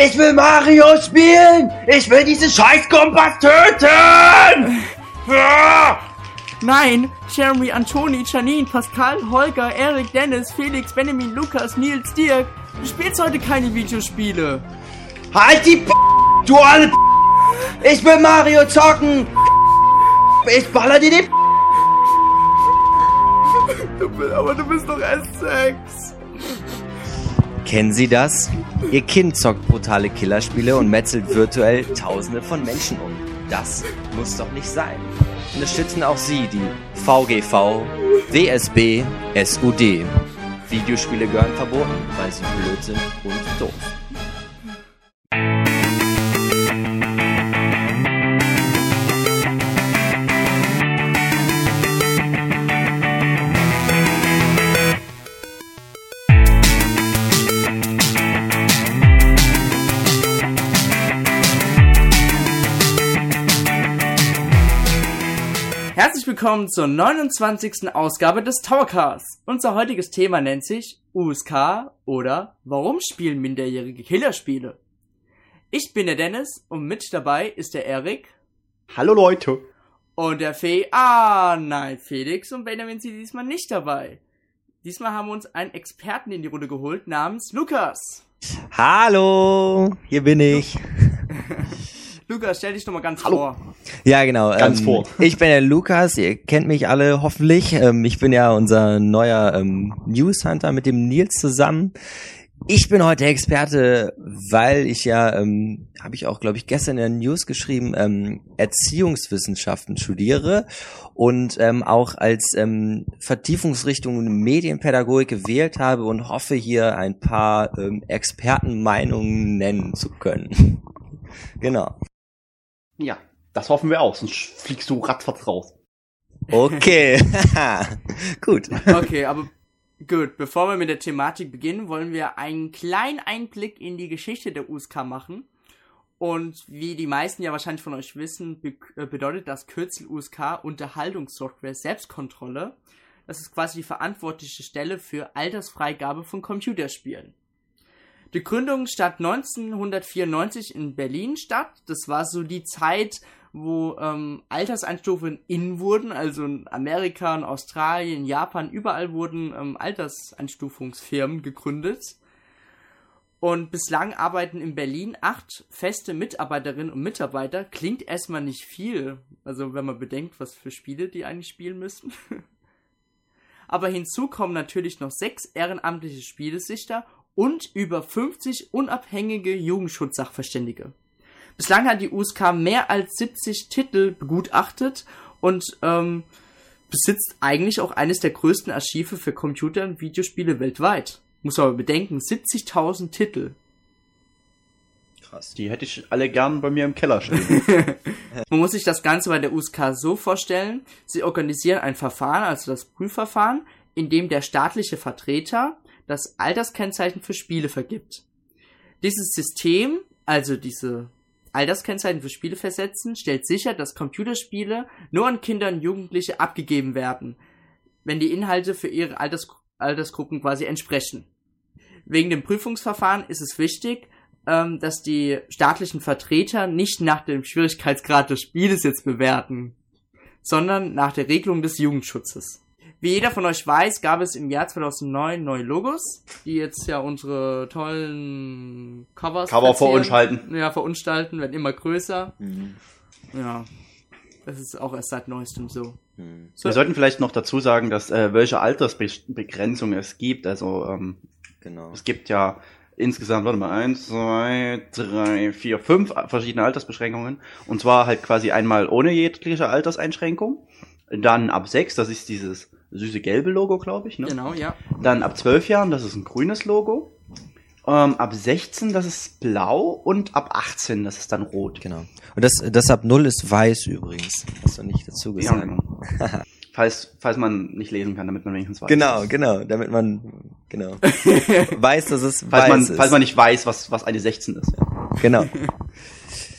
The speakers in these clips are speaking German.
Ich will Mario spielen! Ich will diesen scheiß Kompass töten! Nein, Jeremy, Antoni, Janine, Pascal, Holger, Erik, Dennis, Felix, Benjamin, Lukas, Nils, Dirk. Du spielst heute keine Videospiele. Halt die P du alle P Ich will Mario zocken! Ich baller dir die P aber du bist doch erst sechs. Kennen Sie das? Ihr Kind zockt brutale Killerspiele und metzelt virtuell Tausende von Menschen um. Das muss doch nicht sein. Unterstützen auch Sie die VGV, WSB, SUD. Videospiele gehören verboten, weil sie blöd sind und doof. Herzlich willkommen zur 29. Ausgabe des Towercasts. Unser heutiges Thema nennt sich USK oder Warum spielen Minderjährige Killerspiele? Ich bin der Dennis und mit dabei ist der Erik Hallo Leute! und der Fee. Ah, nein, Felix und Benjamin sind diesmal nicht dabei. Diesmal haben wir uns einen Experten in die Runde geholt namens Lukas. Hallo, hier bin ich. Lukas, stell dich doch mal ganz Hallo. vor. Ja, genau. Ganz ähm, vor. Ich bin der Lukas, ihr kennt mich alle hoffentlich. Ähm, ich bin ja unser neuer ähm, Newshunter mit dem Nils zusammen. Ich bin heute Experte, weil ich ja, ähm, habe ich auch, glaube ich, gestern in der News geschrieben, ähm, Erziehungswissenschaften studiere und ähm, auch als ähm, Vertiefungsrichtung Medienpädagogik gewählt habe und hoffe hier ein paar ähm, Expertenmeinungen nennen zu können. genau. Ja, das hoffen wir auch, sonst fliegst du ratzfatz raus. Okay. Gut. Okay, aber gut, bevor wir mit der Thematik beginnen, wollen wir einen kleinen Einblick in die Geschichte der USK machen. Und wie die meisten ja wahrscheinlich von euch wissen, be äh, bedeutet das Kürzel USK Unterhaltungssoftware Selbstkontrolle. Das ist quasi die verantwortliche Stelle für Altersfreigabe von Computerspielen. Die Gründung stand 1994 in Berlin statt. Das war so die Zeit, wo ähm, Alterseinstufungen in wurden, also in Amerika, in Australien, Japan, überall wurden ähm, Alterseinstufungsfirmen gegründet. Und bislang arbeiten in Berlin acht feste Mitarbeiterinnen und Mitarbeiter. Klingt erstmal nicht viel, also wenn man bedenkt, was für Spiele die eigentlich spielen müssten. Aber hinzu kommen natürlich noch sechs ehrenamtliche Spielesichter und über 50 unabhängige Jugendschutzsachverständige. Bislang hat die USK mehr als 70 Titel begutachtet und ähm, besitzt eigentlich auch eines der größten Archive für Computer- und Videospiele weltweit. Muss aber bedenken, 70.000 Titel. Krass. Die hätte ich alle gern bei mir im Keller stehen. Man muss sich das Ganze bei der USK so vorstellen, sie organisieren ein Verfahren, also das Prüfverfahren, in dem der staatliche Vertreter das Alterskennzeichen für Spiele vergibt. Dieses System, also diese Alterskennzeichen für Spiele versetzen, stellt sicher, dass Computerspiele nur an Kinder und Jugendliche abgegeben werden, wenn die Inhalte für ihre Alters Altersgruppen quasi entsprechen. Wegen dem Prüfungsverfahren ist es wichtig, ähm, dass die staatlichen Vertreter nicht nach dem Schwierigkeitsgrad des Spieles jetzt bewerten, sondern nach der Regelung des Jugendschutzes. Wie jeder von euch weiß, gab es im Jahr 2009 neue Logos, die jetzt ja unsere tollen Covers Cover verzieren. verunstalten. Ja, verunstalten, werden immer größer. Ja, das ist auch erst seit neuestem so. so Wir sollten vielleicht noch dazu sagen, dass äh, welche Altersbegrenzung es gibt. Also ähm, Genau. es gibt ja insgesamt, warte mal, eins, zwei, drei, vier, fünf verschiedene Altersbeschränkungen. Und zwar halt quasi einmal ohne jegliche Alterseinschränkung. Dann ab sechs, das ist dieses süße gelbe Logo, glaube ich. Ne? Genau, ja. Dann ab 12 Jahren, das ist ein grünes Logo. Ähm, ab 16, das ist blau. Und ab 18, das ist dann rot. Genau. Und das, das ab null ist weiß übrigens. Hast du nicht dazu Ja, gesagt. genau. falls, falls man nicht lesen kann, damit man wenigstens weiß. Genau, genau, damit man genau weiß, dass es Falls weiß man, ist. falls man nicht weiß, was, was eine 16 ist. genau.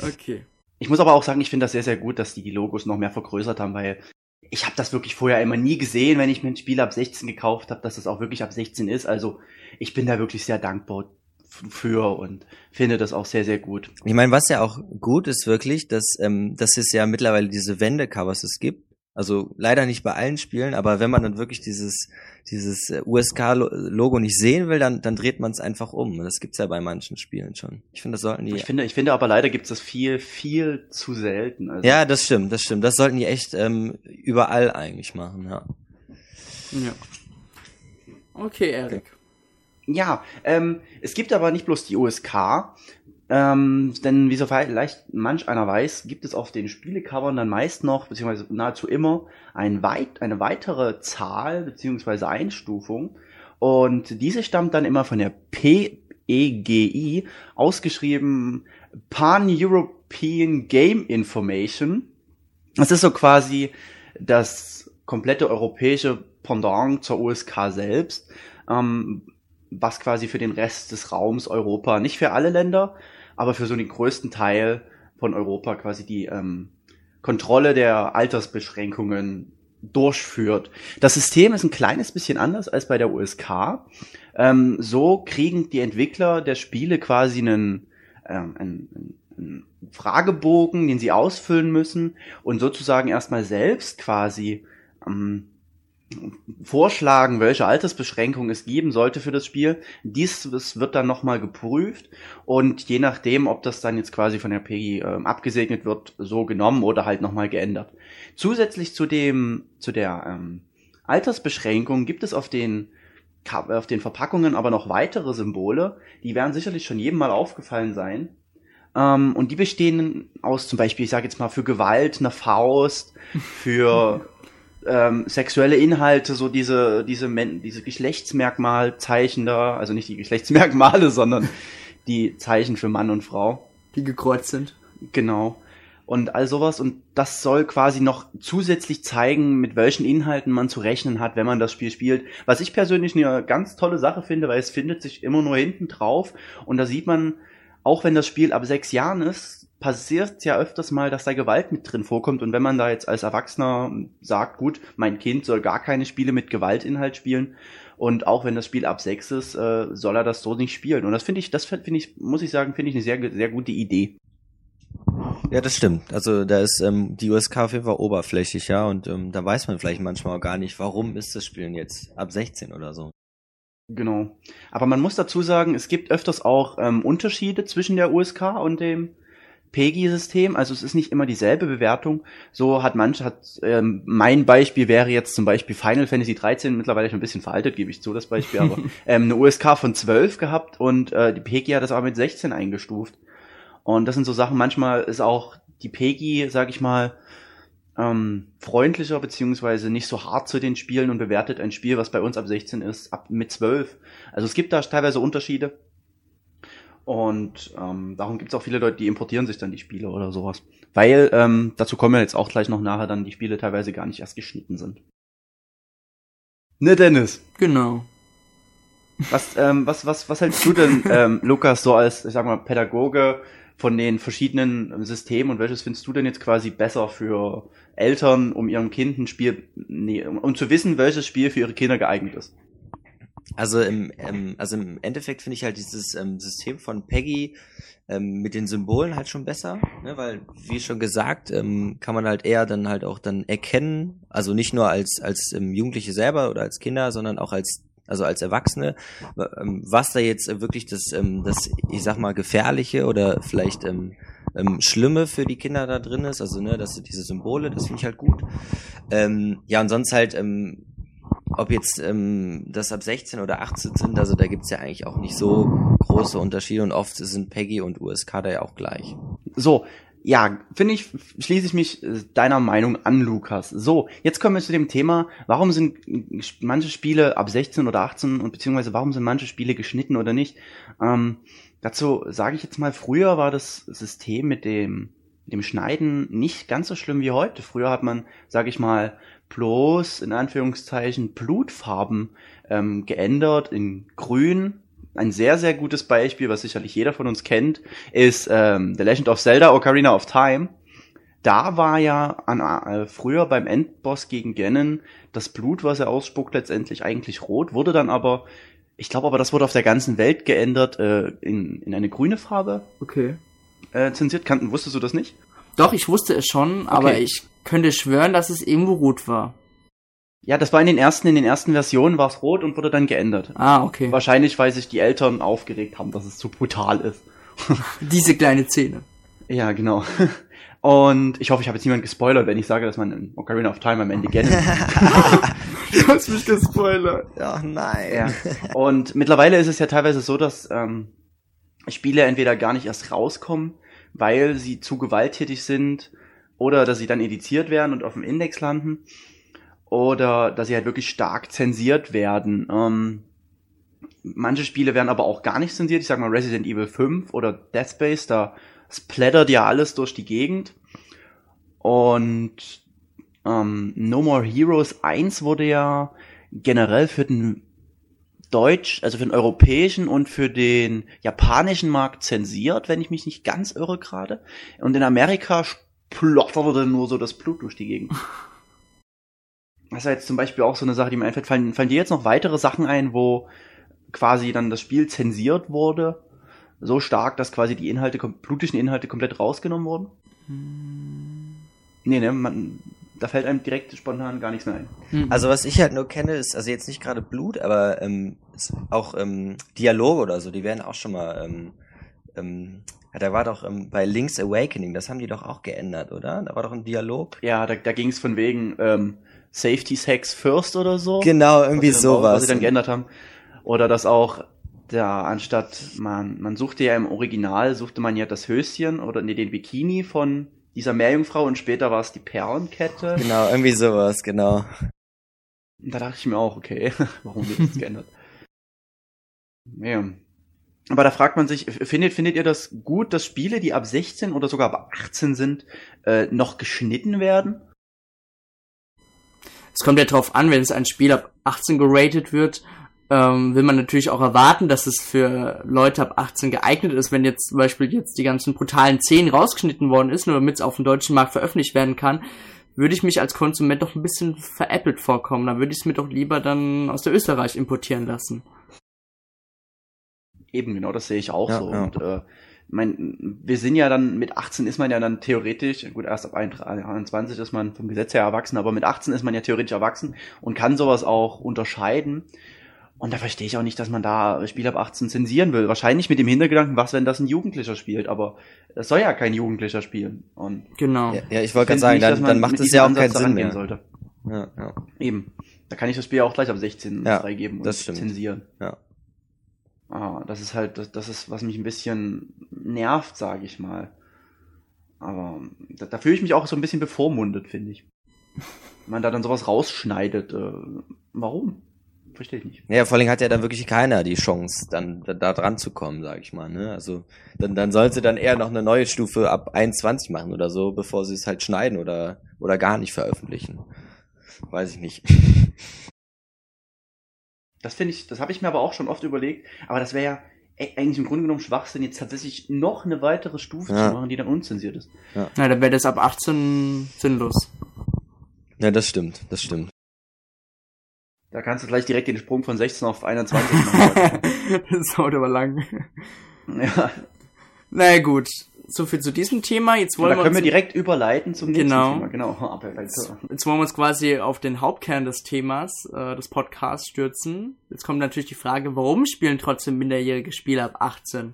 Okay. Ich muss aber auch sagen, ich finde das sehr, sehr gut, dass die die Logos noch mehr vergrößert haben, weil ich habe das wirklich vorher immer nie gesehen, wenn ich mir ein Spiel ab 16 gekauft habe, dass das auch wirklich ab 16 ist. Also ich bin da wirklich sehr dankbar für und finde das auch sehr, sehr gut. Ich meine, was ja auch gut ist wirklich, dass, ähm, dass es ja mittlerweile diese Wendecovers es gibt. Also leider nicht bei allen Spielen, aber wenn man dann wirklich dieses, dieses äh, USK-Logo nicht sehen will, dann, dann dreht man es einfach um. Und das gibt's ja bei manchen Spielen schon. Ich finde, das sollten die. Ich finde, ich finde aber leider gibt's das viel, viel zu selten. Also ja, das stimmt, das stimmt. Das sollten die echt ähm, überall eigentlich machen, ja. Ja. Okay, Erik. Ja, ähm, es gibt aber nicht bloß die USK, ähm, denn wie so vielleicht manch einer weiß, gibt es auf den Spielecovern dann meist noch, beziehungsweise nahezu immer, ein weit, eine weitere Zahl, beziehungsweise Einstufung. Und diese stammt dann immer von der PEGI, ausgeschrieben Pan-European Game Information. Das ist so quasi das komplette europäische Pendant zur USK selbst. Ähm, was quasi für den Rest des Raums Europa, nicht für alle Länder, aber für so den größten Teil von Europa quasi die ähm, Kontrolle der Altersbeschränkungen durchführt. Das System ist ein kleines bisschen anders als bei der USK. Ähm, so kriegen die Entwickler der Spiele quasi einen, ähm, einen, einen Fragebogen, den sie ausfüllen müssen und sozusagen erstmal selbst quasi ähm, vorschlagen, welche Altersbeschränkung es geben sollte für das Spiel. Dies wird dann nochmal geprüft und je nachdem, ob das dann jetzt quasi von der PEGI äh, abgesegnet wird, so genommen oder halt nochmal geändert. Zusätzlich zu dem, zu der ähm, Altersbeschränkung gibt es auf den auf den Verpackungen aber noch weitere Symbole, die werden sicherlich schon jedem mal aufgefallen sein. Ähm, und die bestehen aus zum Beispiel, ich sage jetzt mal, für Gewalt, einer Faust, für ähm, sexuelle Inhalte, so diese, diese, Men diese Geschlechtsmerkmalzeichen da, also nicht die Geschlechtsmerkmale, sondern die Zeichen für Mann und Frau. Die gekreuzt sind. Genau. Und all sowas. Und das soll quasi noch zusätzlich zeigen, mit welchen Inhalten man zu rechnen hat, wenn man das Spiel spielt. Was ich persönlich eine ganz tolle Sache finde, weil es findet sich immer nur hinten drauf. Und da sieht man, auch wenn das Spiel ab sechs Jahren ist, passiert ja öfters mal, dass da Gewalt mit drin vorkommt. Und wenn man da jetzt als Erwachsener sagt, gut, mein Kind soll gar keine Spiele mit Gewaltinhalt spielen, und auch wenn das Spiel ab sechs ist, äh, soll er das so nicht spielen. Und das finde ich, das finde ich, muss ich sagen, finde ich eine sehr, sehr gute Idee. Ja, das stimmt. Also da ist ähm, die USK auf jeden Fall oberflächlich, ja, und ähm, da weiß man vielleicht manchmal auch gar nicht, warum ist das Spielen jetzt ab 16 oder so. Genau. Aber man muss dazu sagen, es gibt öfters auch ähm, Unterschiede zwischen der USK und dem PEGI-System, also es ist nicht immer dieselbe Bewertung. So hat manche, hat ähm, mein Beispiel wäre jetzt zum Beispiel Final Fantasy 13, mittlerweile schon ein bisschen veraltet, gebe ich zu, das Beispiel, aber ähm, eine USK von 12 gehabt und äh, die PEGI hat das aber mit 16 eingestuft. Und das sind so Sachen, manchmal ist auch die PEGI, sag ich mal, ähm, freundlicher beziehungsweise nicht so hart zu den Spielen und bewertet ein Spiel, was bei uns ab 16 ist, ab mit 12. Also es gibt da teilweise Unterschiede. Und ähm, darum gibt es auch viele Leute, die importieren sich dann die Spiele oder sowas. Weil, ähm, dazu kommen wir jetzt auch gleich noch nachher, dann die Spiele teilweise gar nicht erst geschnitten sind. Ne, Dennis? Genau. Was, ähm, was, was, was hältst du denn, ähm, Lukas, so als, ich sag mal, Pädagoge von den verschiedenen Systemen und welches findest du denn jetzt quasi besser für Eltern, um ihrem Kind ein Spiel, nee, um, um zu wissen, welches Spiel für ihre Kinder geeignet ist? Also im, ähm, also im Endeffekt finde ich halt dieses ähm, System von Peggy ähm, mit den Symbolen halt schon besser, ne? weil wie schon gesagt ähm, kann man halt eher dann halt auch dann erkennen, also nicht nur als als ähm, Jugendliche selber oder als Kinder, sondern auch als also als Erwachsene, ähm, was da jetzt wirklich das ähm, das ich sag mal gefährliche oder vielleicht ähm, ähm, Schlimme für die Kinder da drin ist, also ne, das sind diese Symbole, das finde ich halt gut. Ähm, ja und sonst halt ähm, ob jetzt ähm, das ab 16 oder 18 sind, also da gibt's ja eigentlich auch nicht so große Unterschiede und oft sind Peggy und USK da ja auch gleich. So, ja, finde ich, schließe ich mich äh, deiner Meinung an, Lukas. So, jetzt kommen wir zu dem Thema, warum sind manche Spiele ab 16 oder 18 und beziehungsweise warum sind manche Spiele geschnitten oder nicht? Ähm, dazu sage ich jetzt mal, früher war das System mit dem, dem Schneiden nicht ganz so schlimm wie heute. Früher hat man, sage ich mal, bloß in Anführungszeichen Blutfarben ähm, geändert in grün. Ein sehr, sehr gutes Beispiel, was sicherlich jeder von uns kennt, ist ähm, The Legend of Zelda Ocarina of Time. Da war ja an, äh, früher beim Endboss gegen Ganon das Blut, was er ausspuckt, letztendlich eigentlich rot, wurde dann aber Ich glaube aber, das wurde auf der ganzen Welt geändert, äh, in, in eine grüne Farbe Okay. äh, zensiert. Kannten, wusstest du das nicht? Doch, ich wusste es schon, aber ich könnte schwören, dass es irgendwo rot war. Ja, das war in den ersten, in den ersten Versionen war es rot und wurde dann geändert. Ah, okay. Wahrscheinlich, weil sich die Eltern aufgeregt haben, dass es zu brutal ist. Diese kleine Szene. Ja, genau. Und ich hoffe, ich habe jetzt niemand gespoilert, wenn ich sage, dass man in Ocarina of Time am Ende Ganon. Du hast mich gespoilert. Ach nein. ja. Und mittlerweile ist es ja teilweise so, dass ähm, Spiele entweder gar nicht erst rauskommen, weil sie zu gewalttätig sind, oder dass sie dann ediziert werden und auf dem Index landen, oder dass sie halt wirklich stark zensiert werden. Ähm, manche Spiele werden aber auch gar nicht zensiert. Ich sag mal Resident Evil 5 oder Death Space, da splattert ja alles durch die Gegend. Und ähm, No More Heroes 1 wurde ja generell für den Deutsch, also für den europäischen und für den japanischen Markt zensiert, wenn ich mich nicht ganz irre gerade. Und in Amerika splotterte nur so das Blut durch die Gegend. Das ist ja jetzt zum Beispiel auch so eine Sache, die mir einfällt. Fallen, fallen dir jetzt noch weitere Sachen ein, wo quasi dann das Spiel zensiert wurde? So stark, dass quasi die Inhalte, blutigen Inhalte komplett rausgenommen wurden? Nee, ne, man, da fällt einem direkt spontan gar nichts mehr ein. Hm. Also was ich halt nur kenne, ist, also jetzt nicht gerade Blut, aber ähm, auch ähm, Dialoge oder so, die werden auch schon mal, ähm, ähm, ja, da war doch ähm, bei Link's Awakening, das haben die doch auch geändert, oder? Da war doch ein Dialog. Ja, da, da ging es von wegen ähm, Safety Sex First oder so. Genau, irgendwie was sowas. Was sie dann geändert haben. Oder dass auch da anstatt man man suchte ja im Original suchte man ja das Höschen oder nee, den Bikini von dieser Meerjungfrau und später war es die Perlenkette. Genau, irgendwie sowas, genau. Da dachte ich mir auch, okay, warum wird das geändert? Ja. Aber da fragt man sich, findet, findet ihr das gut, dass Spiele, die ab 16 oder sogar ab 18 sind, äh, noch geschnitten werden? Es kommt ja drauf an, wenn es ein Spiel ab 18 geratet wird, ähm, will man natürlich auch erwarten, dass es für Leute ab 18 geeignet ist. Wenn jetzt zum Beispiel jetzt die ganzen brutalen Szenen rausgeschnitten worden ist, nur damit es auf dem deutschen Markt veröffentlicht werden kann, würde ich mich als Konsument doch ein bisschen veräppelt vorkommen. Da würde ich es mir doch lieber dann aus der Österreich importieren lassen. Eben, genau, das sehe ich auch Ja, so. ja. Und äh, mein, wir sind ja dann, mit 18 ist man ja dann theoretisch, gut, erst ab 21 ist man vom Gesetz her erwachsen, aber mit 18 ist man ja theoretisch erwachsen und kann sowas auch unterscheiden. Und da verstehe ich auch nicht, dass man da Spiel ab 18 zensieren will. Wahrscheinlich mit dem Hintergedanken, was, wenn das ein Jugendlicher spielt, aber es soll ja kein Jugendlicher spielen. Und Genau. Ja, ja ich wollte gerade sagen, nicht, dass dann, man dann macht es ja auch Ansatz keinen Sinn mehr. Sollte. Ja, ja. Eben. Da kann ich das Spiel auch gleich ab 16 Ja, freigeben und das stimmt. zensieren. Ja. Ah, das ist halt, das, das ist, was mich ein bisschen nervt, sage ich mal. Aber da, da fühle ich mich auch so ein bisschen bevormundet, finde ich. Wenn man da dann sowas rausschneidet. Äh, warum? Verstehe ich nicht. Ja, vor allem hat ja dann wirklich keiner die Chance, dann da, da dran zu kommen, sag ich mal. Ne? Also dann, dann sollte dann eher noch eine neue Stufe ab 21 machen oder so, bevor sie es halt schneiden oder oder gar nicht veröffentlichen. Weiß ich nicht. Das finde ich, das habe ich mir aber auch schon oft überlegt. Aber das wäre ja e- eigentlich im Grunde genommen Schwachsinn, jetzt tatsächlich noch eine weitere Stufe Ja. zu machen, die dann unzensiert ist. Na, dann wäre das ab 18 sinnlos. Ja, das stimmt, das stimmt. Da kannst du gleich direkt den Sprung von 16 auf 21 machen. das dauert aber lang. ja. Na gut, so viel zu diesem Thema. Jetzt wollen da wir können wir uns, direkt überleiten zum nächsten Genau. Thema. Genau. Perfekt. jetzt wollen wir uns quasi auf den Hauptkern des Themas äh, des Podcasts stürzen. Jetzt kommt natürlich die Frage, warum spielen trotzdem minderjährige Spieler ab 18?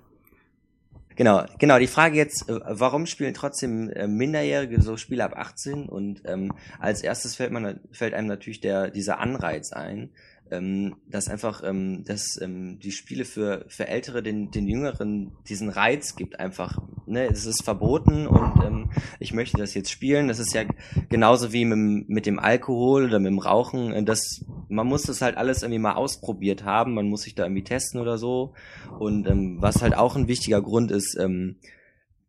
Genau, genau. Die Frage jetzt, äh, warum spielen trotzdem äh, Minderjährige so Spiele ab 18? Und ähm, als erstes fällt man fällt einem natürlich der dieser Anreiz ein, ähm, dass einfach, ähm, dass ähm, die Spiele für für Ältere den den Jüngeren diesen Reiz gibt einfach. Ne, es ist verboten und ähm, ich möchte das jetzt spielen. Das ist ja genauso wie mit, dem- mit dem Alkohol oder mit dem Rauchen. äh, Das man muss das halt alles irgendwie mal ausprobiert haben. Man muss sich da irgendwie testen oder so. Und ähm, was halt auch ein wichtiger Grund ist, ähm,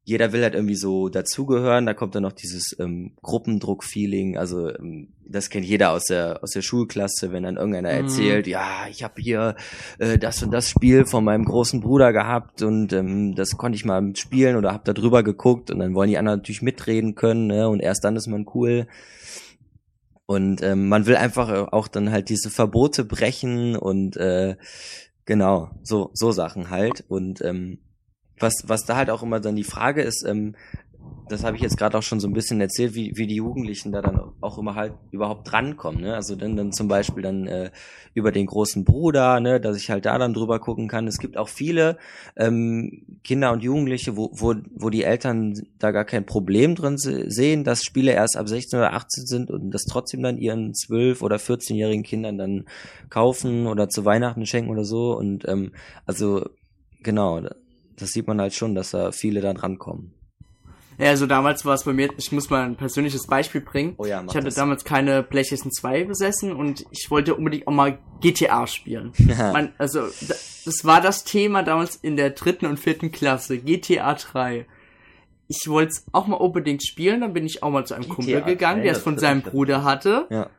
jeder will halt irgendwie so dazugehören. Da kommt dann noch dieses ähm, Gruppendruck-Feeling. Also ähm, das kennt jeder aus der aus der Schulklasse, wenn dann irgendeiner Mhm. erzählt, ja, ich habe hier äh, das und das Spiel von meinem großen Bruder gehabt und ähm, das konnte ich mal spielen oder hab da drüber geguckt und dann wollen die anderen natürlich mitreden können ne? und erst dann ist man cool. Und ähm, man will einfach auch dann halt diese Verbote brechen und äh, Genau, so, so Sachen halt. Und ähm, was, was da halt auch immer dann die Frage ist, ähm, das habe ich jetzt gerade auch schon so ein bisschen erzählt, wie, wie die Jugendlichen da dann auch immer halt überhaupt drankommen. Ne? Also dann, dann zum Beispiel dann äh, über den großen Bruder, ne, dass ich halt da dann drüber gucken kann. Es gibt auch viele ähm, Kinder und Jugendliche, wo, wo, wo die Eltern da gar kein Problem drin sehen, dass Spiele erst ab 16 oder 18 sind und das trotzdem dann ihren 12 oder 14-jährigen Kindern dann kaufen oder zu Weihnachten schenken oder so. Und ähm, also genau, das sieht man halt schon, dass da viele dann rankommen. Ja, also damals war es bei mir, ich muss mal ein persönliches Beispiel bringen. Oh ja, ich hatte das. damals keine PlayStation 2 besessen und ich wollte unbedingt auch mal GTA spielen. Man, also das war das Thema damals in der dritten und vierten Klasse, GTA 3. Ich wollte es auch mal unbedingt spielen, dann bin ich auch mal zu einem GTA Kumpel gegangen, 3, der es von seinem Bruder hatte. Ja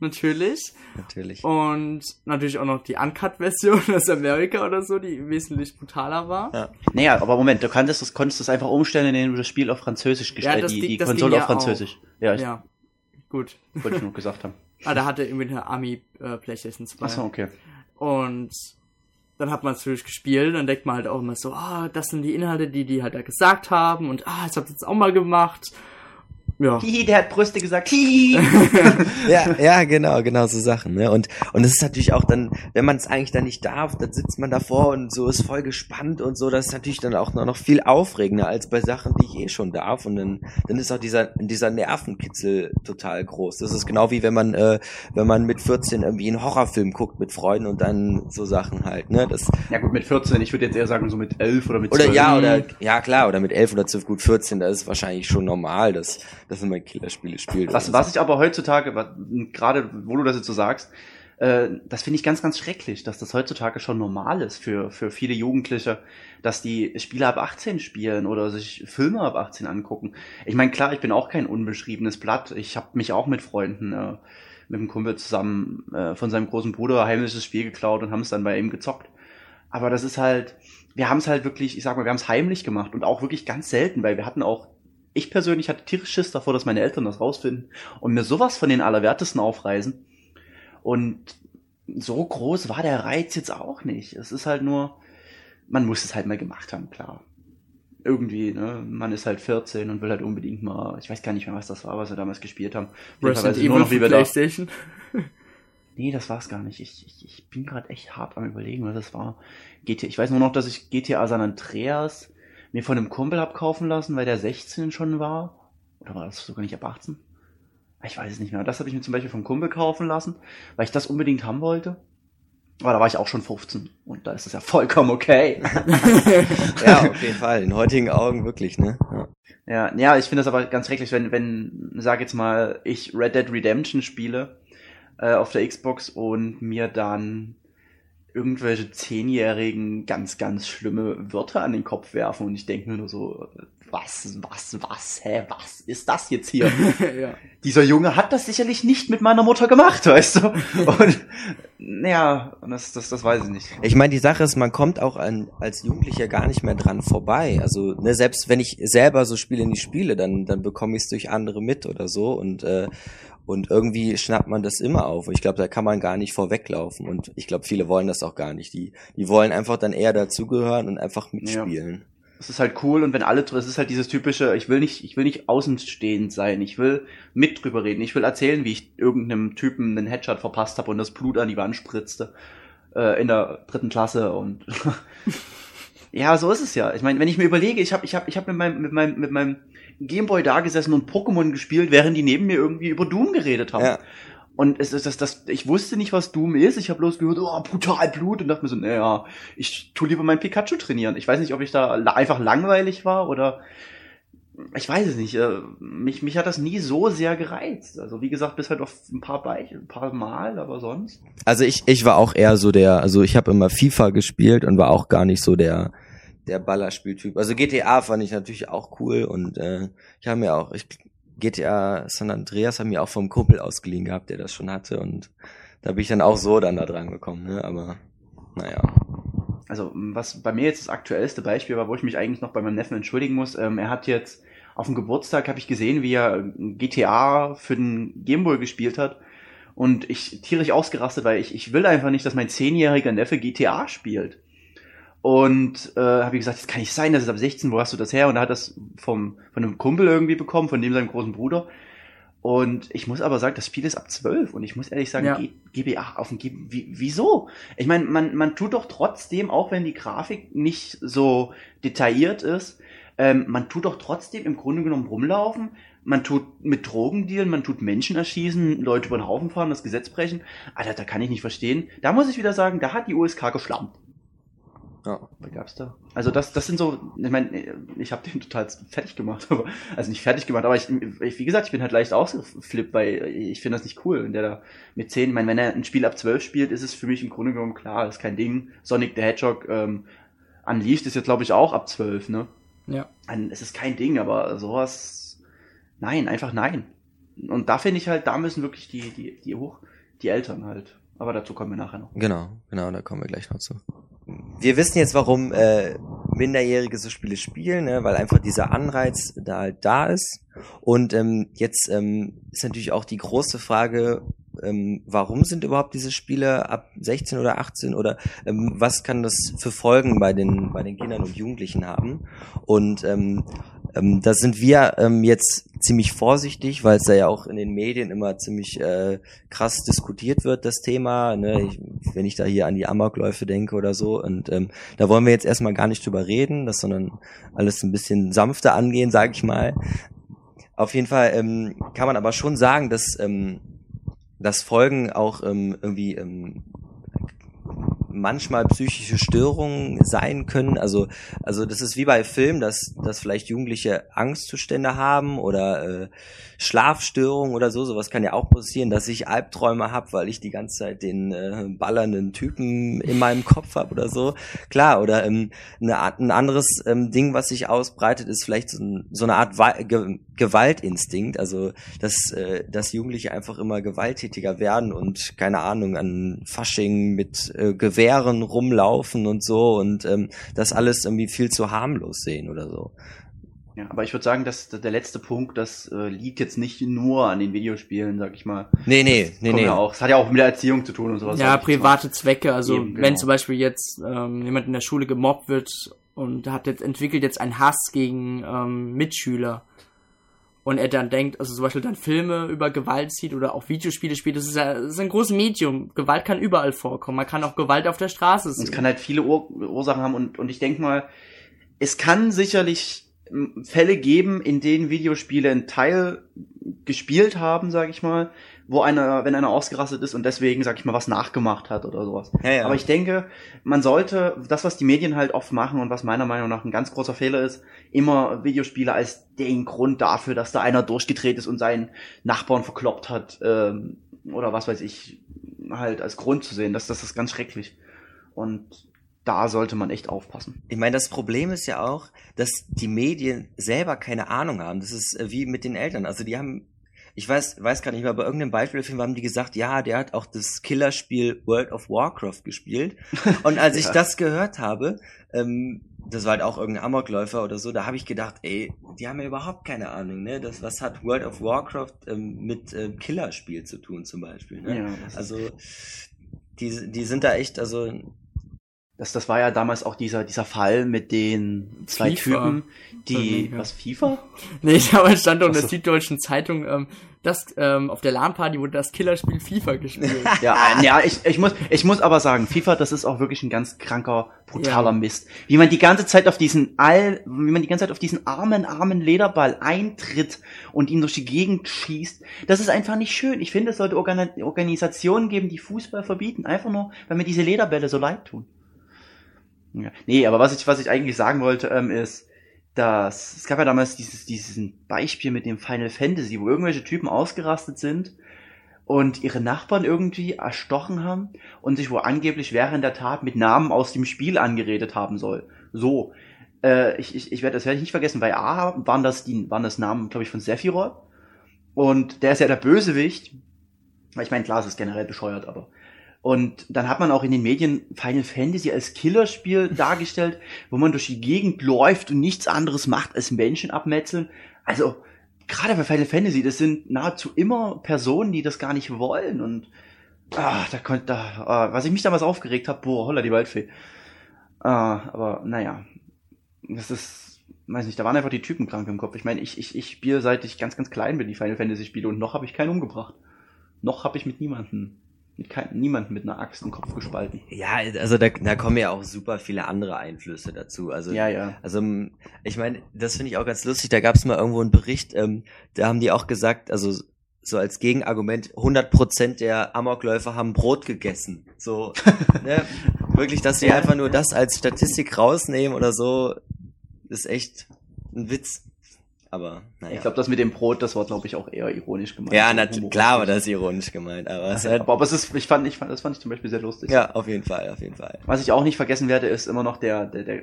natürlich. Natürlich. Und natürlich auch noch die Uncut-Version aus Amerika oder so, die wesentlich brutaler war. Ja. Naja, aber Moment, du konntest das, konntest das einfach umstellen, indem du das Spiel auf Französisch gestellt, ja, die, die Konsole auf Französisch. Auch. Ja, ich, ja, gut. Wollte ich nur gesagt haben. Ah, da hatte irgendwie eine Ami äh, PlayStation 2. Achso, okay. Und dann hat man es natürlich gespielt, dann denkt man halt auch immer so, ah, das sind die Inhalte, die die halt da gesagt haben und ah, das habt ihr jetzt auch mal gemacht ja. Hihi, der hat Brüste gesagt. Hihi. ja, ja, genau, genau so Sachen. Ne? Und und es ist natürlich auch dann, wenn man es eigentlich dann nicht darf, dann sitzt man davor und so ist voll gespannt und so. Das ist natürlich dann auch noch viel aufregender als bei Sachen, die ich eh schon darf. Und dann dann ist auch dieser dieser Nervenkitzel total groß. Das ist genau wie wenn man äh, wenn man mit 14 irgendwie einen Horrorfilm guckt mit Freunden und dann so Sachen halt. Ne? Das. Ja gut, mit 14. Ich würde jetzt eher sagen so mit 11 oder mit 12. Oder ja oder ja klar oder mit 11 oder 12. Gut 14. Das ist wahrscheinlich schon normal. Das dass man Killerspiele spielt. Was, was ich aber heutzutage, gerade wo du das jetzt so sagst, äh, das finde ich ganz, ganz schrecklich, dass das heutzutage schon normal ist für, für viele Jugendliche, dass die Spiele ab 18 spielen oder sich Filme ab 18 angucken. Ich meine, klar, ich bin auch kein unbeschriebenes Blatt. Ich habe mich auch mit Freunden, äh, mit einem Kumpel zusammen äh, von seinem großen Bruder heimliches Spiel geklaut und haben es dann bei ihm gezockt. Aber das ist halt, wir haben es halt wirklich, ich sag mal, wir haben es heimlich gemacht und auch wirklich ganz selten, weil wir hatten auch ich persönlich hatte tierisch Schiss davor, dass meine Eltern das rausfinden und mir sowas von den Allerwertesten aufreißen. Und so groß war der Reiz jetzt auch nicht. Es ist halt nur, man muss es halt mal gemacht haben, klar. Irgendwie, ne, man ist halt 14 und will halt unbedingt mal, ich weiß gar nicht mehr, was das war, was wir damals gespielt haben. Resident Evil nur noch, wie wir Playstation? Da, nee, das war's gar nicht. Ich, ich, ich bin gerade echt hart am überlegen, was das war. GTA, ich weiß nur noch, dass ich GTA San Andreas mir von einem Kumpel hab kaufen lassen, weil der 16 schon war. Oder war das sogar nicht ab 18? Ich weiß es nicht mehr. Das habe ich mir zum Beispiel vom Kumpel kaufen lassen, weil ich das unbedingt haben wollte. Aber da war ich auch schon 15 und da ist es ja vollkommen okay. ja, auf jeden Fall. In heutigen Augen wirklich, ne? Ja, ja, ja ich finde das aber ganz schrecklich, wenn, wenn, sag jetzt mal, ich Red Dead Redemption spiele äh, auf der Xbox und mir dann irgendwelche Zehnjährigen ganz, ganz schlimme Wörter an den Kopf werfen und ich denke mir nur so, was, was, was, hä, was ist das jetzt hier? ja. Dieser Junge hat das sicherlich nicht mit meiner Mutter gemacht, weißt du? Und ja, das, das, das weiß ich nicht. Ich meine, die Sache ist, man kommt auch an, als Jugendlicher gar nicht mehr dran vorbei. Also, ne, selbst wenn ich selber so Spiele nicht spiele, dann, dann bekomme ich es durch andere mit oder so und äh, und irgendwie schnappt man das immer auf. Ich glaube, da kann man gar nicht vorweglaufen. Und ich glaube, viele wollen das auch gar nicht. Die, die wollen einfach dann eher dazugehören und einfach mitspielen. Ja. Es ist halt cool und wenn alle, es ist halt dieses typische, ich will nicht, ich will nicht außenstehend sein, ich will mit drüber reden, ich will erzählen, wie ich irgendeinem Typen einen Headshot verpasst habe und das Blut an die Wand spritzte äh, in der dritten Klasse und ja, so ist es ja. Ich meine, wenn ich mir überlege, ich habe, ich habe, ich habe mit meinem, mit meinem, mit meinem Gameboy da gesessen und Pokémon gespielt, während die neben mir irgendwie über Doom geredet haben. Ja. Und es ist das, das, ich wusste nicht, was Doom ist. Ich habe bloß gehört, oh, brutal Blut und dachte mir so, naja, ich tu lieber mein Pikachu trainieren. Ich weiß nicht, ob ich da einfach langweilig war oder ich weiß es nicht. Äh, mich, mich hat das nie so sehr gereizt. Also wie gesagt, bis halt auf ein paar Beich, ein paar Mal, aber sonst. Also ich, ich war auch eher so der, also ich habe immer FIFA gespielt und war auch gar nicht so der der Ballerspieltyp. Also GTA fand ich natürlich auch cool und äh, ich habe mir auch, ich, GTA San Andreas haben mir auch vom Kumpel ausgeliehen gehabt, der das schon hatte und da bin ich dann auch so dann da dran gekommen, ne? Aber naja. Also was bei mir jetzt das aktuellste Beispiel war, wo ich mich eigentlich noch bei meinem Neffen entschuldigen muss, ähm, er hat jetzt auf dem Geburtstag habe ich gesehen, wie er GTA für den Gameboy gespielt hat Und ich tierisch ausgerastet, weil ich, ich will einfach nicht, dass mein zehnjähriger Neffe GTA spielt. Und äh, habe ich gesagt, das kann nicht sein, das ist ab 16, wo hast du das her? Und er hat das vom, von einem Kumpel irgendwie bekommen, von dem seinem großen Bruder. Und ich muss aber sagen, das Spiel ist ab 12 und ich muss ehrlich sagen, Ja. GBA auf dem G wie, wieso? Ich meine, man, man tut doch trotzdem, auch wenn die Grafik nicht so detailliert ist, ähm, man tut doch trotzdem im Grunde genommen rumlaufen, man tut mit Drogen dealen, man tut Menschen erschießen, Leute über den Haufen fahren, das Gesetz brechen. Alter, da kann ich nicht verstehen. Da muss ich wieder sagen, da hat die USK geschlampt. Ja. Was gab's da? Also das, das sind so, ich meine, ich habe den total fertig gemacht, aber also nicht fertig gemacht, aber ich, ich wie gesagt, ich bin halt leicht ausgeflippt, weil ich finde das nicht cool, wenn der da mit 10, ich meine, wenn er ein Spiel ab 12 spielt, ist es für mich im Grunde genommen klar, ist kein Ding. Sonic the Hedgehog ähm, Unleashed ist jetzt glaube ich auch ab 12, ne? Ja. Es ist kein Ding, aber sowas, nein, einfach nein. Und da finde ich halt, da müssen wirklich die, die, die hoch, die Eltern halt. Aber dazu kommen wir nachher noch. Genau, genau, da kommen wir gleich noch zu. Wir wissen jetzt, warum äh, Minderjährige so Spiele spielen, ne? weil einfach dieser Anreiz da halt da ist. Und ähm, jetzt ähm, ist natürlich auch die große Frage, ähm, warum sind überhaupt diese Spiele ab 16 oder 18 oder ähm, was kann das für Folgen bei den bei den Kindern und Jugendlichen haben? Und ähm, ähm, da sind wir ähm, jetzt ziemlich vorsichtig, weil es da ja auch in den Medien immer ziemlich äh, krass diskutiert wird, das Thema. Ne? Ich, wenn ich da hier an die Amokläufe denke oder so. Und ähm, da wollen wir jetzt erstmal gar nicht drüber reden, das sondern alles ein bisschen sanfter angehen, sage ich mal. Auf jeden Fall ähm, kann man aber schon sagen, dass, ähm, dass Folgen auch ähm, irgendwie ähm, manchmal psychische Störungen sein können. Also, also das ist wie bei Filmen, dass, dass vielleicht Jugendliche Angstzustände haben oder äh, Schlafstörungen oder so. Sowas kann ja auch passieren, dass ich Albträume habe, weil ich die ganze Zeit den äh, ballernden Typen in meinem Kopf habe oder so. Klar, oder ähm, eine Art, ein anderes ähm, Ding, was sich ausbreitet, ist vielleicht so, ein, so eine Art Ge Gewaltinstinkt. Also, dass, äh, dass Jugendliche einfach immer gewalttätiger werden und keine Ahnung, an Fasching mit äh, Gewehren rumlaufen und so und ähm, das alles irgendwie viel zu harmlos sehen oder so. Ja, aber ich würde sagen, dass der letzte Punkt, das äh, liegt jetzt nicht nur an den Videospielen, sag ich mal. Nee, nee, nee, Kommt nee. Ja auch. Es hat ja auch mit der Erziehung zu tun und sowas. ja, private Zwecke. Also Eben, genau. wenn zum Beispiel jetzt ähm, jemand in der Schule gemobbt wird und hat jetzt entwickelt jetzt einen Hass gegen ähm, Mitschüler und er dann denkt, also zum Beispiel dann Filme über Gewalt sieht oder auch Videospiele spielt, das ist, ja, das ist ein großes Medium. Gewalt kann überall vorkommen. Man kann auch Gewalt auf der Straße sehen. es kann halt viele Ur Ursachen haben und, und ich denke mal, es kann sicherlich Fälle geben, in denen Videospiele einen Teil gespielt haben, sag ich mal, wo einer, wenn einer ausgerastet ist und deswegen, sag ich mal, was nachgemacht hat oder sowas. Ja, ja. Aber ich denke, man sollte, das, was die Medien halt oft machen und was meiner Meinung nach ein ganz großer Fehler ist, immer Videospiele als den Grund dafür, dass da einer durchgedreht ist und seinen Nachbarn verkloppt hat, ähm, oder was weiß ich, halt als Grund zu sehen. Das, das ist ganz schrecklich. Und da sollte man echt aufpassen. Ich meine, das Problem ist ja auch, dass die Medien selber keine Ahnung haben. Das ist äh, wie mit den Eltern. Also die haben, ich weiß, weiß gar nicht mehr, bei irgendeinem Beispielfilm haben die gesagt, ja, der hat auch das Killerspiel World of Warcraft gespielt. Und als ich Ja. das gehört habe, ähm, das war halt auch irgendein Amokläufer oder so, da habe ich gedacht, ey, die haben ja überhaupt keine Ahnung, ne? Das, was hat World of Warcraft ähm, mit ähm, Killerspiel zu tun zum Beispiel? Ne? Ja, Also die, die sind da echt, also das, das war ja damals auch dieser, dieser Fall mit den zwei FIFA. Typen, die, Ja. was, FIFA? Nee, ich habe stand doch in der so. Süddeutschen Zeitung, ähm, das, ähm, auf der LAN-Party wurde das Killerspiel FIFA gespielt. Ja, äh, ja ich, ich, muss, ich muss aber sagen, FIFA, das ist auch wirklich ein ganz kranker, brutaler Ja. Mist. Wie man die ganze Zeit auf diesen all, wie man die ganze Zeit auf diesen armen, armen Lederball eintritt und ihn durch die Gegend schießt, das ist einfach nicht schön. Ich finde, es sollte Organ Organisationen geben, die Fußball verbieten, einfach nur, weil mir diese Lederbälle so leid tun. Ja. Nee, aber was ich, was ich eigentlich sagen wollte, ähm, ist, dass es gab ja damals dieses, dieses Beispiel mit dem Final Fantasy, wo irgendwelche Typen ausgerastet sind und ihre Nachbarn irgendwie erstochen haben und sich wohl angeblich während der Tat mit Namen aus dem Spiel angeredet haben soll. So. Äh, ich, ich, ich werde das werde ich nicht vergessen, bei A waren das die, waren das Namen, glaube ich, von Sephiroth. Und der ist ja der Bösewicht. Ich meine, klar, es ist generell bescheuert, aber. Und dann hat man auch in den Medien Final Fantasy als Killerspiel dargestellt, wo man durch die Gegend läuft und nichts anderes macht als Menschen abmetzeln. Also, gerade bei Final Fantasy, das sind nahezu immer Personen, die das gar nicht wollen und ah, da konnte, da, ah, was ich mich damals aufgeregt habe, boah, holla die Waldfee. Ah, aber naja, das ist, weiß nicht, da waren einfach die Typen krank im Kopf. Ich meine, ich, ich, ich spiele seit ich ganz, ganz klein bin die Final Fantasy Spiele und noch habe ich keinen umgebracht. Noch habe ich mit niemanden kein, niemanden mit einer Axt im Kopf gespalten. Ja, also da, da kommen ja auch super viele andere Einflüsse dazu. Also, ja, ja. Also ich meine, das finde ich auch ganz lustig. Da gab es mal irgendwo einen Bericht, ähm, da haben die auch gesagt, also so als Gegenargument, 100% der Amokläufer haben Brot gegessen. So, ne? Wirklich, dass sie einfach nur das als Statistik rausnehmen oder so, ist echt ein Witz. Aber naja. Ich glaube, das mit dem Brot, das war, glaube ich, auch eher ironisch gemeint. Ja, natürlich, klar war das ironisch gemeint. Aber, es halt, aber, aber es ist, ich fand, ich fand, das fand ich zum Beispiel sehr lustig. Ja, auf jeden Fall, auf jeden Fall. Was ich auch nicht vergessen werde, ist immer noch der, der, der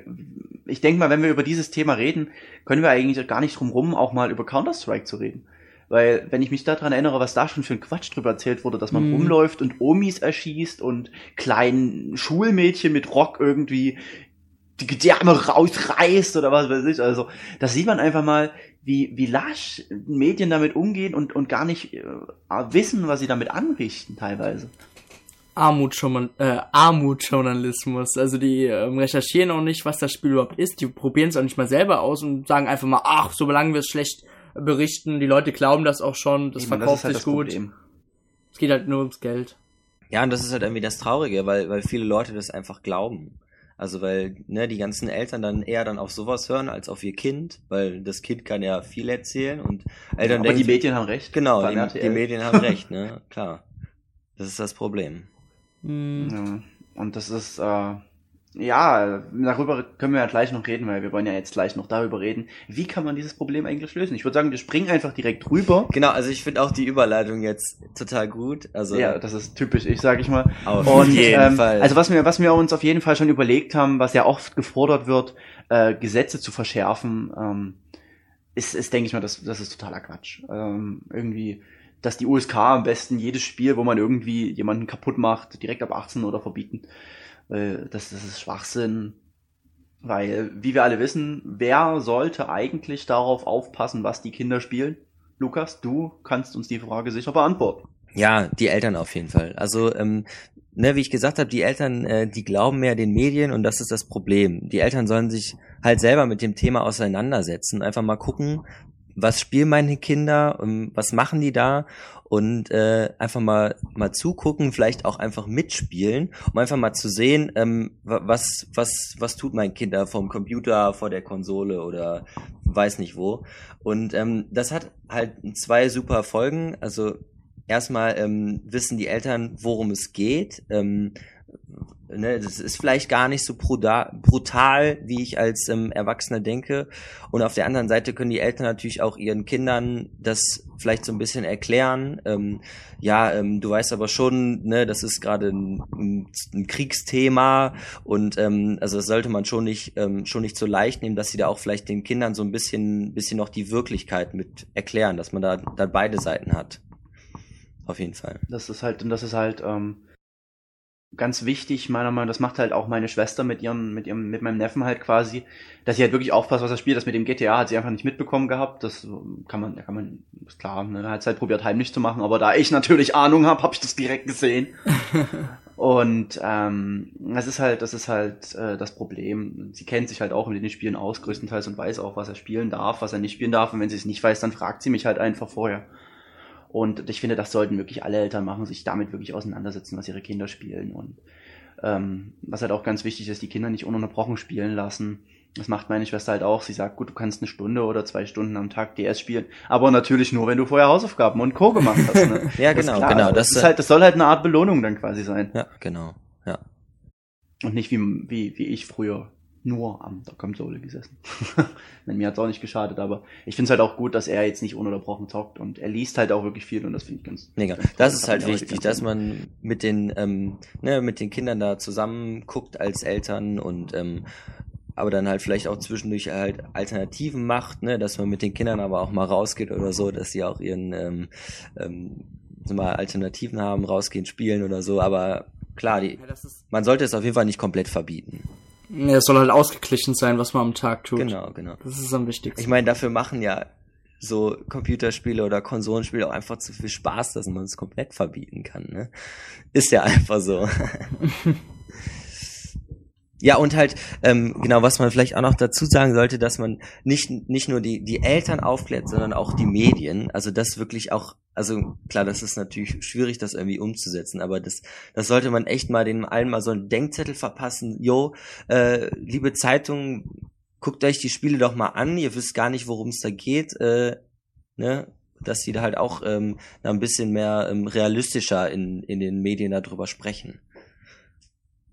ich denke mal, wenn wir über dieses Thema reden, können wir eigentlich gar nicht drum rum, auch mal über Counter-Strike zu reden. Weil, wenn ich mich daran erinnere, was da schon für ein Quatsch drüber erzählt wurde, dass man mm. rumläuft und Omis erschießt und kleinen Schulmädchen mit Rock irgendwie die Gedärme rausreißt oder was weiß ich. Also, das sieht man einfach mal, wie, wie lasch Medien damit umgehen und, und gar nicht äh, wissen, was sie damit anrichten teilweise. Armutjournal äh, Armutjournalismus. Also die ähm, recherchieren auch nicht, was das Spiel überhaupt ist. Die probieren es auch nicht mal selber aus und sagen einfach mal, ach, solange wir es schlecht berichten, die Leute glauben das auch schon, das Eben, verkauft das halt sich gut. Problem. Es geht halt nur ums Geld. Ja, und das ist halt irgendwie das Traurige, weil, weil viele Leute das einfach glauben. Also weil ne, die ganzen Eltern dann eher dann auf sowas hören als auf ihr Kind, weil das Kind kann ja viel erzählen und Eltern aber denken, die Medien haben recht. Genau, die, die, Medien haben recht, ne? Klar. Das ist das Problem. Mhm. Ja, und das ist äh, ja, darüber können wir ja gleich noch reden, weil wir wollen ja jetzt gleich noch darüber reden. Wie kann man dieses Problem eigentlich lösen? Ich würde sagen, wir springen einfach direkt rüber. Genau, also ich finde auch die Überleitung jetzt total gut. Also ja, das ist typisch, ich sage ich mal. Auf Und, jeden ähm, Fall. Also was wir, was wir uns auf jeden Fall schon überlegt haben, was ja oft gefordert wird, äh, Gesetze zu verschärfen, ähm, ist, ist denke ich mal, das, das ist totaler Quatsch. Ähm, irgendwie dass die USK am besten jedes Spiel, wo man irgendwie jemanden kaputt macht, direkt ab 18 oder verbieten. Weil das, das ist Schwachsinn. Weil, wie wir alle wissen, wer sollte eigentlich darauf aufpassen, was die Kinder spielen? Lukas, du kannst uns die Frage sicher beantworten. Ja, die Eltern auf jeden Fall. Also, ähm, ne, wie ich gesagt habe, die Eltern, äh, die glauben mehr den Medien und das ist das Problem. Die Eltern sollen sich halt selber mit dem Thema auseinandersetzen, einfach mal gucken, was spielen meine Kinder, was machen die da und äh, einfach mal mal zugucken, vielleicht auch einfach mitspielen, um einfach mal zu sehen, ähm, was was was tut mein Kind da vom Computer, vor der Konsole oder weiß nicht wo. Und ähm, das hat halt zwei super Folgen. Also erstmal ähm, wissen die Eltern, worum es geht. Ähm, ne, das ist vielleicht gar nicht so brutal, wie ich als ähm, Erwachsener denke. Und auf der anderen Seite können die Eltern natürlich auch ihren Kindern das vielleicht so ein bisschen erklären. Ähm, ja, ähm, du weißt aber schon, ne, das ist gerade ein, ein, Kriegsthema und ähm, also das sollte man schon nicht ähm, schon nicht so leicht nehmen, dass sie da auch vielleicht den Kindern so ein bisschen bisschen noch die Wirklichkeit mit erklären, dass man da, da beide Seiten hat. Auf jeden Fall. Das ist halt, und das ist halt, ähm, ganz wichtig, meiner Meinung nach, das macht halt auch meine Schwester mit ihrem, mit ihrem, mit meinem Neffen halt quasi, dass sie halt wirklich aufpasst, was er spielt. Das mit dem GTA hat sie einfach nicht mitbekommen gehabt. Das kann man, kann man, ist klar, ne, hat es halt probiert heimlich zu machen, aber da ich natürlich Ahnung habe, habe ich das direkt gesehen. Und ähm, das ist halt, das ist halt äh, das Problem. Sie kennt sich halt auch mit den Spielen aus, größtenteils und weiß auch, was er spielen darf, was er nicht spielen darf. Und wenn sie es nicht weiß, dann fragt sie mich halt einfach vorher. Und ich finde, das sollten wirklich alle Eltern machen, sich damit wirklich auseinandersetzen, was ihre Kinder spielen. Und ähm, was halt auch ganz wichtig ist, die Kinder nicht ununterbrochen spielen lassen. Das macht meine Schwester halt auch. Sie sagt, gut, du kannst eine Stunde oder zwei Stunden am Tag DS spielen, aber natürlich nur, wenn du vorher Hausaufgaben und Co. gemacht hast. Ne? ja, genau, genau. Das, das, ist halt, das soll halt eine Art Belohnung dann quasi sein. Ja, genau, ja. Und nicht wie, wie, wie ich früher nur am der Konsole gesessen. mir hat's auch nicht geschadet, aber ich finde es halt auch gut, dass er jetzt nicht ununterbrochen zockt und er liest halt auch wirklich viel und das finde ich ganz. Mega. Ganz das ist halt wichtig, dass man mit den ähm, ne, mit den Kindern da zusammen guckt als Eltern und ähm, aber dann halt vielleicht auch zwischendurch halt Alternativen macht, ne, dass man mit den Kindern aber auch mal rausgeht oder so, dass sie auch ihren ähm, ähm, mal Alternativen haben, rausgehen, spielen oder so, aber klar, die, man sollte es auf jeden Fall nicht komplett verbieten. Ja, es soll halt ausgeglichen sein, was man am Tag tut. Genau, genau. Das ist am wichtigsten. Ich meine, dafür machen ja so Computerspiele oder Konsolenspiele auch einfach zu viel Spaß, dass man es komplett verbieten kann. Ne? Ist ja einfach so. Ja, und halt, ähm, genau, was man vielleicht auch noch dazu sagen sollte, dass man nicht, nicht nur die, die Eltern aufklärt, sondern auch die Medien. Also das wirklich auch, also klar, das ist natürlich schwierig, das irgendwie umzusetzen, aber das, das sollte man echt mal den allen mal so einen Denkzettel verpassen. Jo, äh, liebe Zeitung, guckt euch die Spiele doch mal an, ihr wisst gar nicht, worum es da geht, äh, ne? Dass die da halt auch ähm, da ein bisschen mehr ähm, realistischer in, in den Medien darüber sprechen.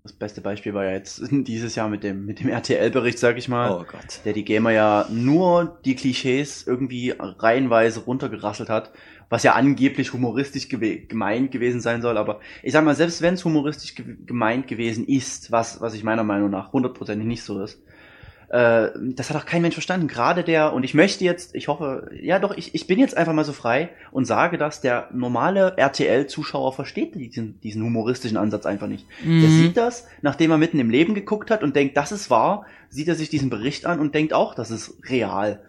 Das beste Beispiel war ja jetzt dieses Jahr mit dem, mit dem RTL-Bericht, sag ich mal. Oh Gott. Der die Gamer ja nur die Klischees irgendwie reihenweise runtergerasselt hat, was ja angeblich humoristisch gewe gemeint gewesen sein soll. Aber ich sag mal, selbst wenn es humoristisch ge gemeint gewesen ist, was, was ich meiner Meinung nach hundertprozentig nicht so ist, äh, das hat auch kein Mensch verstanden. Gerade der, und ich möchte jetzt, ich hoffe, ja doch, ich, ich bin jetzt einfach mal so frei und sage, dass der normale RTL-Zuschauer versteht diesen, diesen humoristischen Ansatz einfach nicht. Mhm. Der sieht das, nachdem er mitten im Leben geguckt hat und denkt, das ist wahr, sieht er sich diesen Bericht an und denkt auch, das ist real.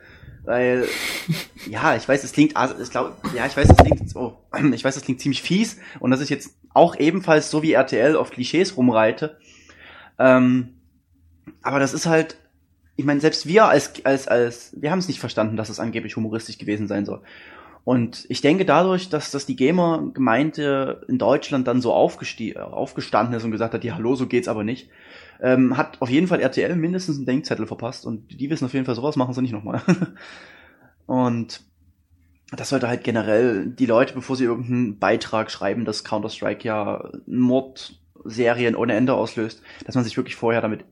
Weil, ja, ich weiß, es klingt, also, ich glaube, ja, ich weiß, es klingt, oh, ich weiß, es klingt ziemlich fies und dass ich jetzt auch ebenfalls so wie RTL auf Klischees rumreite. Ähm, aber das ist halt, ich meine, selbst wir als, als, als, wir haben es nicht verstanden, dass es angeblich humoristisch gewesen sein soll. Und ich denke dadurch, dass, dass die Gamer-Gemeinde in Deutschland dann so aufgestanden ist und gesagt hat, ja, hallo, so geht's aber nicht, ähm, hat auf jeden Fall RTL mindestens einen Denkzettel verpasst und die wissen auf jeden Fall, sowas machen sie nicht nochmal. und das sollte halt generell die Leute, bevor sie irgendeinen Beitrag schreiben, dass Counter-Strike ja Mordserien ohne Ende auslöst, dass man sich wirklich vorher damit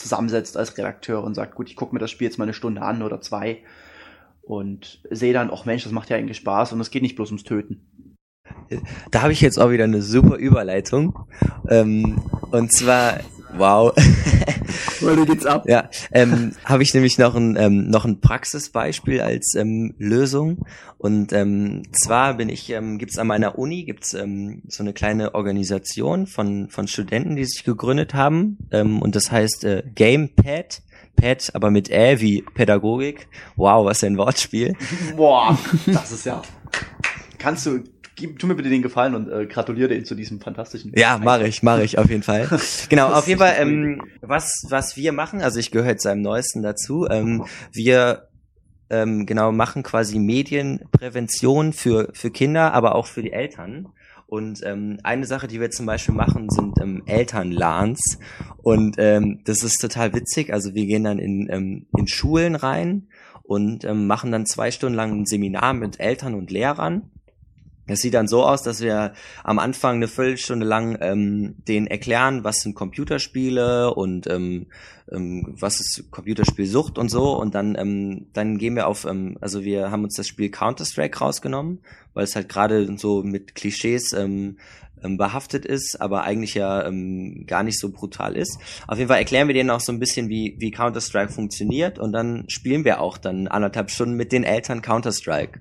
zusammensetzt als Redakteur und sagt, gut, ich gucke mir das Spiel jetzt mal eine Stunde an oder zwei und sehe dann, ach Mensch, das macht ja eigentlich Spaß und es geht nicht bloß ums Töten. Da habe ich jetzt auch wieder eine super Überleitung. Ähm, und zwar Wow. Weil geht's ab. Ja, ähm, habe ich nämlich noch ein ähm, noch ein Praxisbeispiel als ähm, Lösung und ähm, zwar bin ich ähm, gibt's an meiner Uni gibt's ähm, so eine kleine Organisation von von Studenten, die sich gegründet haben ähm, und das heißt äh, Gamepad. Pad, aber mit Ä wie Pädagogik. Wow, was für ein Wortspiel. Boah, das ist ja. Kannst du tu mir bitte den Gefallen und äh, gratuliere dir zu diesem fantastischen. Ja, mache ich, mache ich auf jeden Fall. genau, auf jeden Fall, ähm, was, was wir machen, also ich gehöre jetzt seinem Neuesten dazu, ähm, wir ähm, genau machen quasi Medienprävention für, für Kinder, aber auch für die Eltern. Und ähm, eine Sache, die wir zum Beispiel machen, sind ähm, Elternlans. Und ähm, das ist total witzig. Also wir gehen dann in, ähm, in Schulen rein und ähm, machen dann zwei Stunden lang ein Seminar mit Eltern und Lehrern. Es sieht dann so aus, dass wir am Anfang eine Viertelstunde lang ähm, denen erklären, was sind Computerspiele und ähm, ähm, was ist Computerspielsucht und so. Und dann, ähm, dann gehen wir auf, ähm, also wir haben uns das Spiel Counter-Strike rausgenommen, weil es halt gerade so mit Klischees ähm, ähm, behaftet ist, aber eigentlich ja ähm, gar nicht so brutal ist. Auf jeden Fall erklären wir denen auch so ein bisschen, wie, wie Counter-Strike funktioniert und dann spielen wir auch dann anderthalb Stunden mit den Eltern Counter-Strike.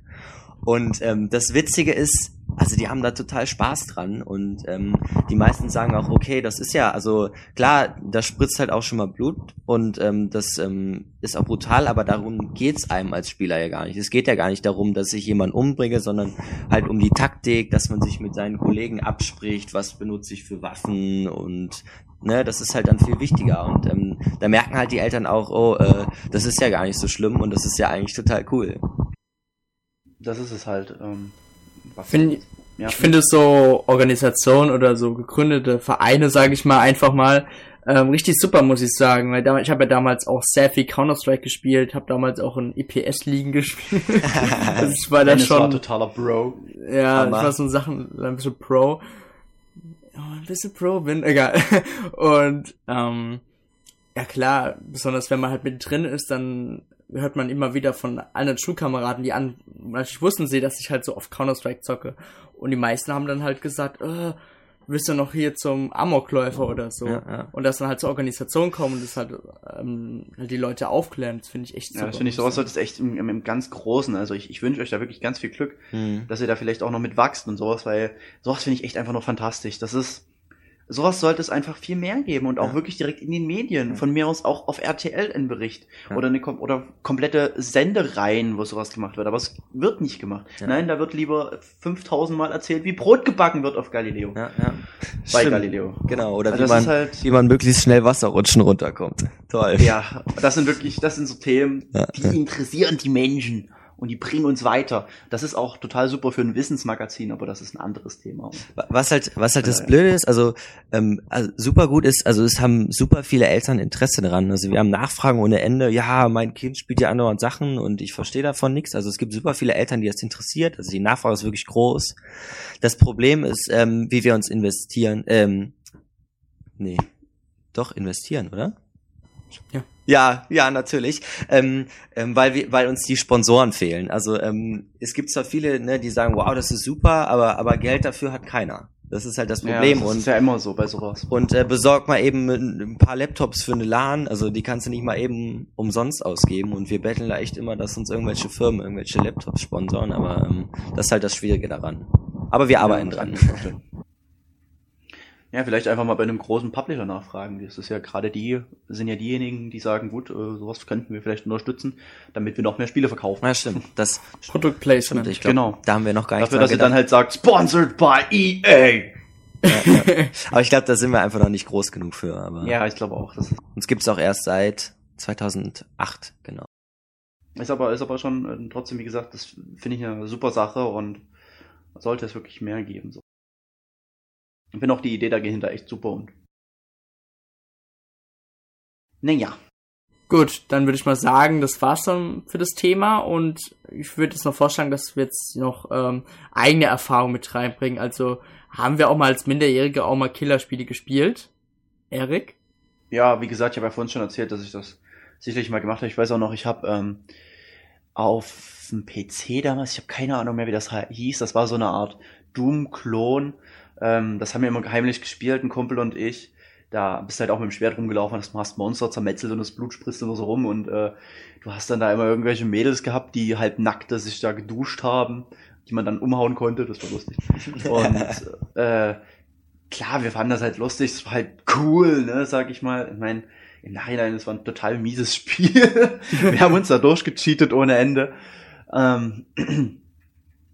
Und ähm, das Witzige ist, also die haben da total Spaß dran und ähm, die meisten sagen auch, okay, das ist ja, also klar, da spritzt halt auch schon mal Blut und ähm, das ähm, ist auch brutal, aber darum geht's einem als Spieler ja gar nicht. Es geht ja gar nicht darum, dass ich jemanden umbringe, sondern halt um die Taktik, dass man sich mit seinen Kollegen abspricht, was benutze ich für Waffen und ne, das ist halt dann viel wichtiger und ähm, da merken halt die Eltern auch, oh, äh, das ist ja gar nicht so schlimm und das ist ja eigentlich total cool das ist es halt. Ähm, Find, ja. Ich finde so Organisationen oder so gegründete Vereine, sage ich mal einfach mal, ähm, richtig super, muss ich sagen. Weil damals, ich habe ja damals auch sehr viel Counter-Strike gespielt, habe damals auch in EPS-Ligen gespielt. also ich war da schon. War totaler Bro. Ja, ich war so Sachen, ein bisschen Pro. Oh, ein bisschen Pro bin, egal. Und ähm, ja klar, besonders wenn man halt mit drin ist, dann hört man immer wieder von anderen Schulkameraden, die an, natürlich wussten sie, dass ich halt so oft Counter-Strike zocke. Und die meisten haben dann halt gesagt, äh, willst du noch hier zum Amokläufer oder so? Ja, ja. Und dass dann halt zur Organisation kommen und das halt, ähm, halt die Leute aufklären, das finde ich echt super. Ja, das finde ich, sowas sollte es echt im, im, im, ganz Großen, also ich, ich wünsche euch da wirklich ganz viel Glück, mhm. dass ihr da vielleicht auch noch mit wachst und sowas, weil sowas finde ich echt einfach nur fantastisch. Das ist, Sowas sollte es einfach viel mehr geben und auch Ja. wirklich direkt in den Medien. Von mir aus auch auf RTL ein Bericht. Ja. Oder, eine, oder komplette Sendereien, wo sowas gemacht wird. Aber es wird nicht gemacht. Ja. Nein, da wird lieber 5000 Mal erzählt, wie Brot gebacken wird auf Galileo. Ja, ja. Bei Stimmt. Galileo. Genau, oder Also wie das man, ist halt, wie man möglichst schnell Wasserrutschen runterkommt. Toll. ja, das sind wirklich, das sind so Themen, die interessieren die Menschen. Und die bringen uns weiter. Das ist auch total super für ein Wissensmagazin, aber das ist ein anderes Thema. Was halt, was halt das ja. Blöde ist, also, ähm, also super gut ist, also es haben super viele Eltern Interesse daran. Also wir haben Nachfragen ohne Ende. Ja, mein Kind spielt ja andauernd Sachen und ich verstehe davon nichts. Also es gibt super viele Eltern, die das interessiert. Also die Nachfrage ist wirklich groß. Das Problem ist, ähm, wie wir uns investieren. Ähm, nee, doch investieren, oder? Ja. Ja, ja, natürlich. Ähm, ähm, weil wir, weil uns die Sponsoren fehlen. Also ähm, es gibt zwar viele, ne, die sagen, wow, das ist super, aber aber Geld dafür hat keiner. Das ist halt das Problem. Ja, das und ist ja immer so bei sowas. und äh, besorg mal eben ein ein paar Laptops für eine LAN. Also die kannst du nicht mal eben umsonst ausgeben. Und wir betteln da echt immer, dass uns irgendwelche Firmen irgendwelche Laptops sponsoren. Aber ähm, das ist halt das Schwierige daran. Aber wir arbeiten Ja, dran. das kann ich mir vorstellen. Ja, vielleicht einfach mal bei einem großen Publisher nachfragen. Das ist ja gerade die, sind ja diejenigen, die sagen, gut, äh, sowas könnten wir vielleicht unterstützen, damit wir noch mehr Spiele verkaufen. Ja, stimmt. Das Product stimmt. Placement. Ich glaube, Genau. da haben wir noch gar nicht Dafür, dass sie dann halt sagt, sponsored by EA. Aber ich glaube, da sind wir einfach noch nicht groß genug für. Aber Ja, ich glaube auch. Das uns gibt's auch erst seit 2008, genau. ist aber, ist aber schon äh, trotzdem, wie gesagt, das finde ich eine super Sache und sollte es wirklich mehr geben. So. Ich finde auch die Idee dahinter echt super und. Naja. Gut, dann würde ich mal sagen, das war's dann für das Thema und ich würde jetzt noch vorschlagen, dass wir jetzt noch ähm, eigene Erfahrungen mit reinbringen. Also haben wir auch mal als Minderjährige auch mal Killerspiele gespielt? Erik? Ja, wie gesagt, ich habe ja vorhin schon erzählt, dass ich das sicherlich mal gemacht habe. Ich weiß auch noch, ich habe ähm, auf dem PC damals, ich habe keine Ahnung mehr, wie das hieß. Das war so eine Art Doom-Klon. Ähm, das haben wir immer heimlich gespielt, ein Kumpel und ich. Da bist du halt auch mit dem Schwert rumgelaufen, hast, hast Monster zermetzelt und das Blut spritzt immer so rum und äh, du hast dann da immer irgendwelche Mädels gehabt, die halb nackte sich da geduscht haben, die man dann umhauen konnte. Das war lustig. Und äh, klar, wir fanden das halt lustig, es war halt cool, ne, sag ich mal. Ich meine, im Nachhinein, es war ein total mieses Spiel. wir haben uns da durchgecheatet ohne Ende. Ähm,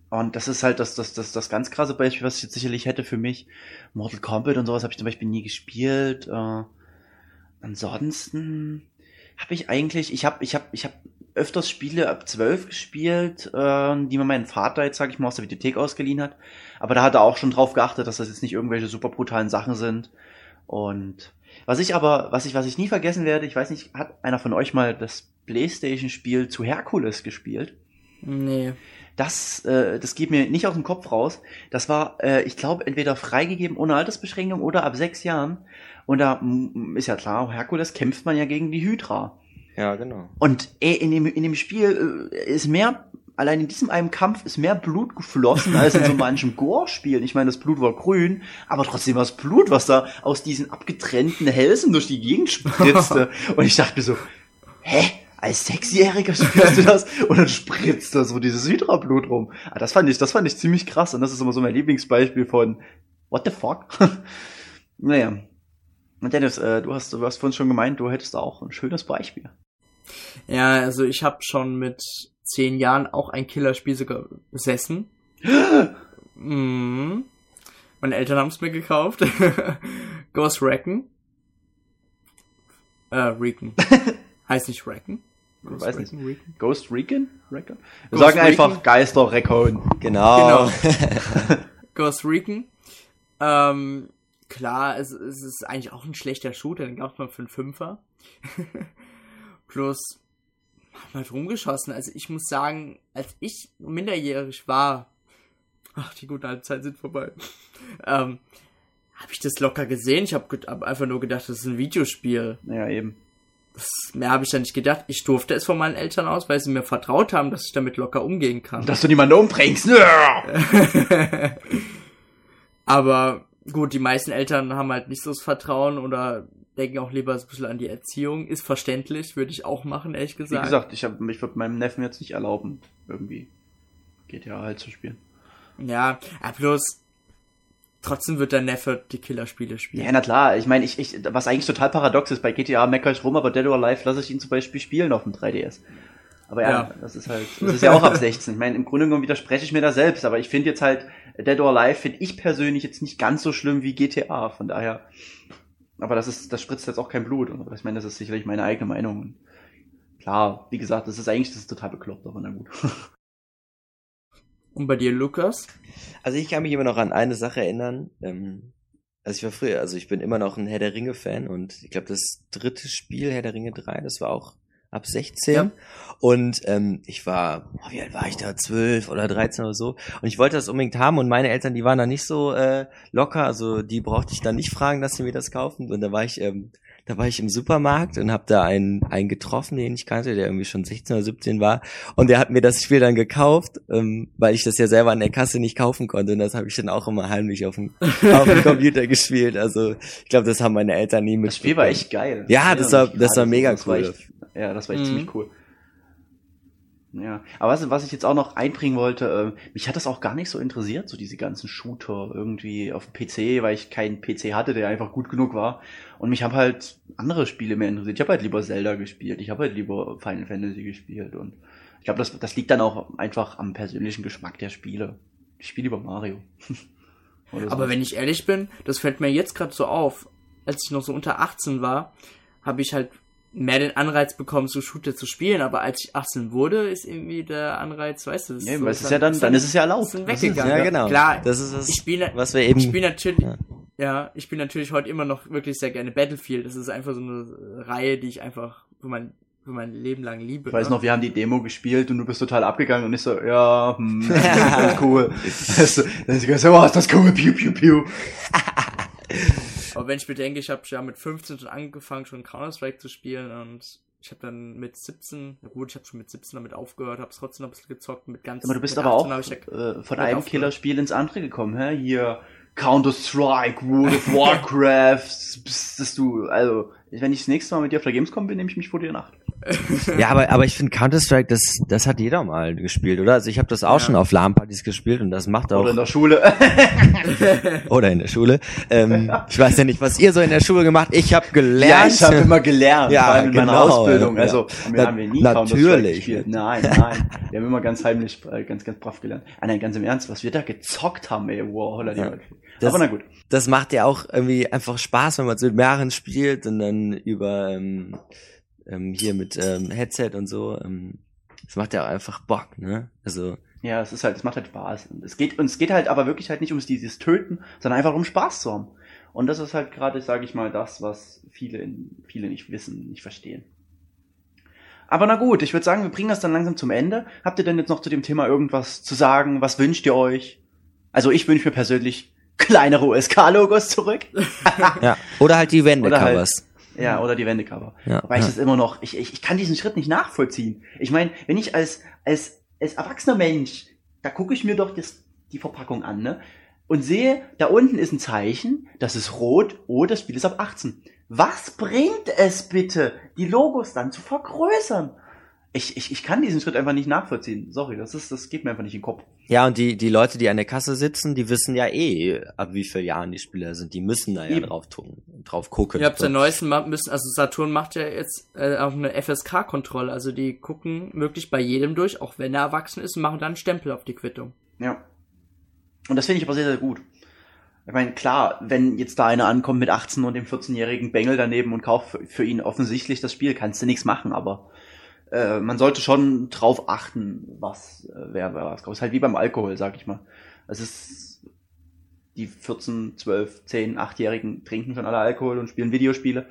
und das ist halt das, das, das, das ganz krasse Beispiel, was ich jetzt sicherlich hätte für mich. Mortal Kombat und sowas habe ich zum Beispiel nie gespielt. Äh, ansonsten habe ich eigentlich, ich habe, ich habe, ich habe öfters Spiele ab 12 gespielt, äh, die mir mein Vater jetzt, sag ich mal, aus der Videothek ausgeliehen hat. Aber da hat er auch schon drauf geachtet, dass das jetzt nicht irgendwelche super brutalen Sachen sind. Und was ich aber, was ich, was ich nie vergessen werde, ich weiß nicht, hat einer von euch mal das Playstation-Spiel zu Herkules gespielt? Nee. Das, äh, das geht mir nicht aus dem Kopf raus. Das war, äh, ich glaube, entweder freigegeben ohne Altersbeschränkung oder ab sechs Jahren. Und da ist ja klar, Herkules kämpft man ja gegen die Hydra. Ja, genau. Und ey, in dem, in dem Spiel äh, ist mehr, allein in diesem einen Kampf ist mehr Blut geflossen als in so manchem Gore-Spiel. Ich meine, das Blut war grün, aber trotzdem war es Blut, was da aus diesen abgetrennten Hälsen durch die Gegend spritzte. Und ich dachte mir so, hä? Als Sechsjähriger spielst du das und dann spritzt da so dieses Hydra-Blut rum. Ah, das fand ich, das fand ich ziemlich krass und das ist immer so mein Lieblingsbeispiel von What the fuck? naja. Und Dennis, äh, du hast, du hast vorhin schon gemeint, du hättest auch ein schönes Beispiel. Ja, also ich habe schon mit zehn Jahren auch ein Killerspiel sogar besessen. mhm. Meine Eltern haben es mir gekauft. Ghost Recon. Äh, Recon. heißt nicht Recon? Ghost Weiß nicht. Recon, Recon? Ghost Recon? Recon? Wir Ghost sagen einfach Recon? Geister Recon. Genau. Ghost Recon. Ähm, klar, es, es ist eigentlich auch ein schlechter Shooter, den gab's mal für einen Fünfer. Plus, hab mal rumgeschossen. Also ich muss sagen, als ich minderjährig war, ach, die guten alten Zeiten sind vorbei, ähm, habe ich das locker gesehen. Ich habe hab einfach nur gedacht, das ist ein Videospiel. Ja, eben. Mehr habe ich da nicht gedacht. Ich durfte es von meinen Eltern aus, weil sie mir vertraut haben, dass ich damit locker umgehen kann. Dass du niemanden umbringst. Ja. Aber gut, die meisten Eltern haben halt nicht so das Vertrauen oder denken auch lieber so ein bisschen an die Erziehung. Ist verständlich, würde ich auch machen, ehrlich Wie gesagt. gesagt, ich, hab, ich würde meinem Neffen jetzt nicht erlauben, irgendwie GTA halt zu spielen. Ja, ja, bloß trotzdem wird der Neffe die Killerspiele spielen. Ja, na klar. Ich meine, ich, ich, was eigentlich total paradox ist, bei GTA meckere ich rum, aber Dead or Alive lasse ich ihn zum Beispiel spielen auf dem 3DS. Aber ja, Ja. das ist halt, das ist ja auch ab 16. Ich meine, im Grunde genommen widerspreche ich mir da selbst, aber ich finde jetzt halt, Dead or Alive finde ich persönlich jetzt nicht ganz so schlimm wie GTA, von daher. Aber das ist, das spritzt jetzt auch kein Blut. Aber ich meine, das ist sicherlich meine eigene Meinung. Klar, wie gesagt, das ist eigentlich, das ist total bekloppt, aber na gut. Und bei dir, Lukas? Also ich kann mich immer noch an eine Sache erinnern. Ähm, also ich war früher, also ich bin immer noch ein Herr der Ringe Fan und ich glaube das dritte Spiel Herr der Ringe 3, das war auch ab 16 Ja. und ähm, ich war, boah, wie alt war ich da, 12 oder 13 oder so und ich wollte das unbedingt haben und meine Eltern, die waren da nicht so äh, locker, also die brauchte ich dann nicht fragen, dass sie mir das kaufen und da war ich ähm, da war ich im Supermarkt und habe da einen, einen getroffen, den ich kannte, der irgendwie schon 16 oder 17 war. Und der hat mir das Spiel dann gekauft, ähm, weil ich das ja selber an der Kasse nicht kaufen konnte. Und das habe ich dann auch immer heimlich auf dem, auf dem Computer gespielt. Also ich glaube, das haben meine Eltern nie mit. Das Spiel war echt geil. Ja, das war- ich das war mega das war cool. echt, ja, das war echt Mhm. ziemlich cool. Ja, aber was, was ich jetzt auch noch einbringen wollte, äh, mich hat das auch gar nicht so interessiert, so diese ganzen Shooter irgendwie auf dem PC, weil ich keinen PC hatte, der einfach gut genug war. Und mich haben halt andere Spiele mehr interessiert. Ich habe halt lieber Zelda gespielt, ich habe halt lieber Final Fantasy gespielt und ich glaube, das, das liegt dann auch einfach am persönlichen Geschmack der Spiele. Ich spiele lieber Mario. Oder Aber so. wenn ich ehrlich bin, das fällt mir jetzt gerade so auf, als ich noch so unter 18 war, habe ich halt mehr den Anreiz bekommen, so Shooter zu spielen, aber als ich 18 wurde, ist irgendwie der Anreiz, weißt du, das Ja, so- weil es ist ja dann, dann ist es ja erlaubt. ist ist- weggegangen. Ja, genau. Klar, Das ist das, ich spiele, was wir eben. ich spiele natürlich, Ja. ja. ich spiele natürlich heute immer noch wirklich sehr gerne Battlefield. Das ist einfach so eine Reihe, die ich einfach für mein, für mein Leben lang liebe. Ich weiß ne? noch, wir haben die Demo gespielt und du bist total abgegangen und ich so, ja, hm, das ist cool. Dann ist so, oh, ist das cool, piu, piu, piu. Aber wenn ich bedenke, ich habe ja mit 15 schon angefangen, schon Counter-Strike zu spielen und ich habe dann mit 17, na gut, ich habe schon mit 17 damit aufgehört, habe es trotzdem noch ein bisschen gezockt mit ganz Aber du bist aber 18 auch ja- äh, von einem. Killerspiel ins andere gekommen, hä? Hier Counter-Strike, World of Warcraft, bist, bist du, also, wenn ich das nächste Mal mit dir auf der Gamescom bin, nehme ich mich vor dir Nacht. Ja, aber, aber ich finde Counter-Strike, das, das hat jeder mal gespielt, oder? Also ich habe das auch Ja. schon auf LAN-Partys gespielt und das macht auch. Oder in der Schule. oder in der Schule. Ähm, ich weiß ja nicht, was ihr so in der Schule gemacht. Ich habe gelernt. ja, ich habe immer gelernt, Ja, vor allem in meiner genau, Ausbildung. ja. Also, wir Na- haben wir nie natürlich. Counter-Strike gespielt. Nein, nein. Wir haben immer ganz heimlich, äh, ganz, ganz brav gelernt. Ah, nein, ganz im Ernst, was wir da gezockt haben, ey, wow, holla die Ja. Das- Aber na gut. das macht ja auch irgendwie einfach Spaß, wenn man so mit mehreren spielt und dann über ähm, ähm, hier mit ähm, Headset und so. Ähm, das macht ja auch einfach Bock, ne? Also Ja, es ist halt, es macht halt Spaß. Und es geht, und es geht halt aber wirklich halt nicht ums dieses Töten, sondern einfach um Spaß zu haben. Und das ist halt gerade, sage ich mal, das, was viele, in, viele nicht wissen, nicht verstehen. Aber na gut, ich würde sagen, wir bringen das dann langsam zum Ende. Habt ihr denn jetzt noch zu dem Thema irgendwas zu sagen? Was wünscht ihr euch? Also ich wünsche mir persönlich kleinere USK-Logos zurück. ja, oder halt die Oder halt- Wendecovers. Ja, oder die Wendecover. Ja, Weil ich ja. das immer noch, ich, ich, ich kann diesen Schritt nicht nachvollziehen. Ich meine, wenn ich als, als, als erwachsener Mensch, da gucke ich mir doch das, die Verpackung an, ne? Und sehe, da unten ist ein Zeichen, das ist rot, oh, das Spiel ist ab 18. Was bringt es bitte, die Logos dann zu vergrößern? Ich, ich, ich kann diesen Schritt einfach nicht nachvollziehen. Sorry, das ist, das geht mir einfach nicht in den Kopf. Ja, und die, die Leute, die an der Kasse sitzen, die wissen ja eh, ab wie vielen Jahren die Spieler sind. Die müssen da ja Eben. drauf tun, drauf gucken. Ihr habt ja neuesten Mal müssen, also Saturn macht ja jetzt äh, auch eine FSK-Kontrolle, also die gucken möglich bei jedem durch, auch wenn er erwachsen ist, und machen dann einen Stempel auf die Quittung. Ja. Und das finde ich aber sehr, sehr gut. Ich meine, klar, wenn jetzt da einer ankommt mit 18 und dem 14-jährigen Bengel daneben und kauft für- für ihn offensichtlich das Spiel, kannst du nichts machen, aber äh, man sollte schon drauf achten, was äh, wer, wer was kauft. Ist halt wie beim Alkohol, sag ich mal. Es ist die 14, 12, 10, 8-Jährigen trinken schon alle Alkohol und spielen Videospiele.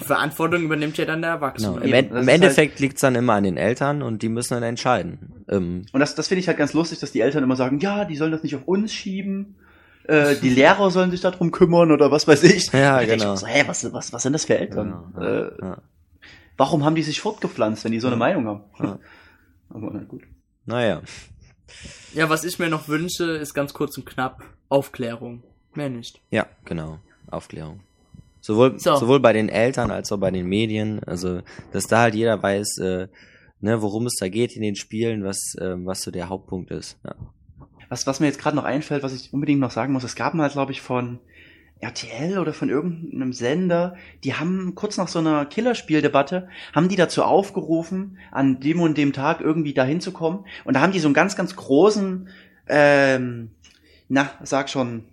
Die Verantwortung übernimmt ja dann der Genau. Erwachsene. Im, Eben, End, das im ist Endeffekt liegt's dann immer an den Eltern und die müssen dann entscheiden. Ähm, Und das, das finde ich halt ganz lustig, dass die Eltern immer sagen, ja, die sollen das nicht auf uns schieben. Äh, die Lehrer sollen sich darum kümmern oder was weiß ich. Ja, ich genau. mir So, hä, was, was, was sind das für Eltern? ja, äh, ja. Warum haben die sich fortgepflanzt, wenn die so eine Ja. Meinung haben? Ja. Aber na gut. Naja. Ja, was ich mir noch wünsche, ist ganz kurz und knapp Aufklärung. Mehr nicht. Ja, genau. Aufklärung. Sowohl, So. sowohl bei den Eltern als auch bei den Medien. Also, dass da halt jeder weiß, äh, ne, worum es da geht in den Spielen, was, ähm, was so der Hauptpunkt ist. Ja. was, was mir jetzt gerade noch einfällt, was ich unbedingt noch sagen muss, es gab mal, glaube ich, von RTL oder von irgendeinem Sender, die haben kurz nach so einer Killerspieldebatte, haben die dazu aufgerufen, an dem und dem Tag irgendwie dahin zu kommen. Und da haben die so einen ganz, ganz großen, ähm, na, sag schon,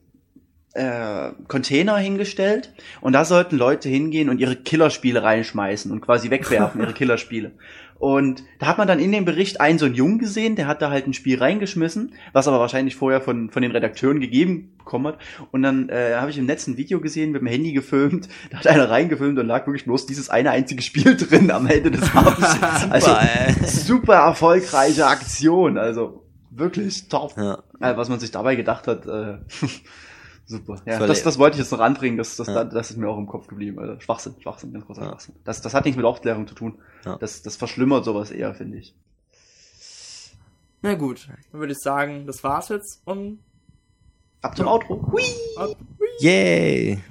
äh, Container hingestellt und da sollten Leute hingehen und ihre Killerspiele reinschmeißen und quasi wegwerfen, ihre Killerspiele. Und da hat man dann in dem Bericht einen so einen Jungen gesehen, der hat da halt ein Spiel reingeschmissen, was aber wahrscheinlich vorher von, von den Redakteuren gegeben bekommen hat. Und dann äh, habe ich im Netz ein Video gesehen, mit dem Handy gefilmt, da hat einer reingefilmt und lag wirklich bloß dieses eine einzige Spiel drin am Ende des Abends. also super erfolgreiche Aktion, also wirklich top. Ja. Also, was man sich dabei gedacht hat, äh, Super. Ja, das, das wollte ich jetzt noch anbringen, das, das, ja. das ist mir auch im Kopf geblieben. Also Schwachsinn, Schwachsinn, ganz großer ja. Schwachsinn. Das, das hat nichts mit Aufklärung zu tun. Ja. Das, das verschlimmert sowas eher, finde ich. Na gut, dann würde ich sagen, das war's jetzt und ab zum Outro. Hui! Ab, hui. Yay!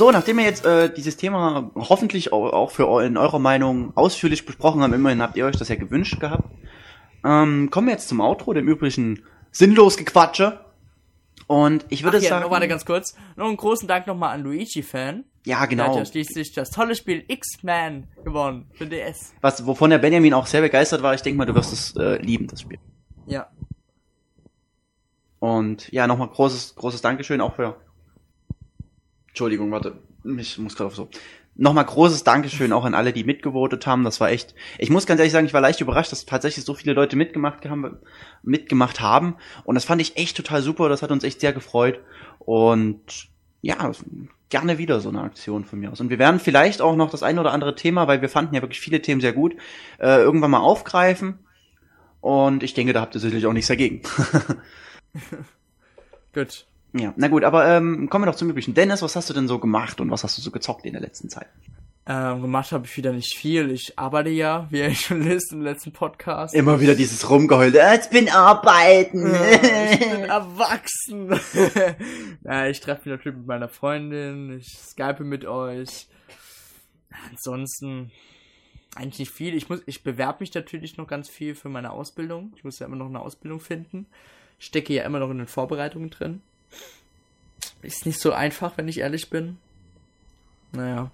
So, nachdem wir jetzt äh, dieses Thema hoffentlich auch, für in eurer Meinung ausführlich besprochen haben, immerhin habt ihr euch das ja gewünscht gehabt, ähm, kommen wir jetzt zum Outro, dem üblichen sinnlos Gequatsche. Und ich würde Ach, ja, sagen. Noch, warte ganz kurz. Noch einen großen Dank nochmal an Luigi-Fan. Ja, genau. Der hat ja schließlich das tolle Spiel X-Man gewonnen für DS. Was, wovon der Benjamin auch sehr begeistert war. Ich denke mal, du wirst es äh, lieben, das Spiel. Ja. Und ja, nochmal großes, großes Dankeschön auch für Entschuldigung, warte, ich muss gerade auf so. Nochmal großes Dankeschön auch an alle, die mitgevotet haben. Das war echt. Ich muss ganz ehrlich sagen, ich war leicht überrascht, dass tatsächlich so viele Leute mitgemacht haben, mitgemacht haben. Und das fand ich echt total super. Das hat uns echt sehr gefreut. Und ja, gerne wieder so eine Aktion von mir aus. Und wir werden vielleicht auch noch das eine oder andere Thema, weil wir fanden ja wirklich viele Themen sehr gut, äh, irgendwann mal aufgreifen. Und ich denke, da habt ihr sicherlich auch nichts dagegen. Gut. Ja, na gut, aber ähm, kommen wir doch zum üblichen. Dennis, was hast du denn so gemacht und was hast du so gezockt in der letzten Zeit? Ähm, gemacht habe ich wieder nicht viel. Ich arbeite ja, wie ihr schon wisst im letzten Podcast. Immer wieder dieses Rumgeheul. Ich bin arbeiten. Ja, ich bin erwachsen. ja, ich treffe mich natürlich mit meiner Freundin. Ich skype mit euch. Ansonsten eigentlich nicht viel. Ich muss, ich bewerbe mich natürlich noch ganz viel für meine Ausbildung. Ich muss ja immer noch eine Ausbildung finden. Ich stecke ja immer noch in den Vorbereitungen drin. Ist nicht so einfach, wenn ich ehrlich bin. Naja.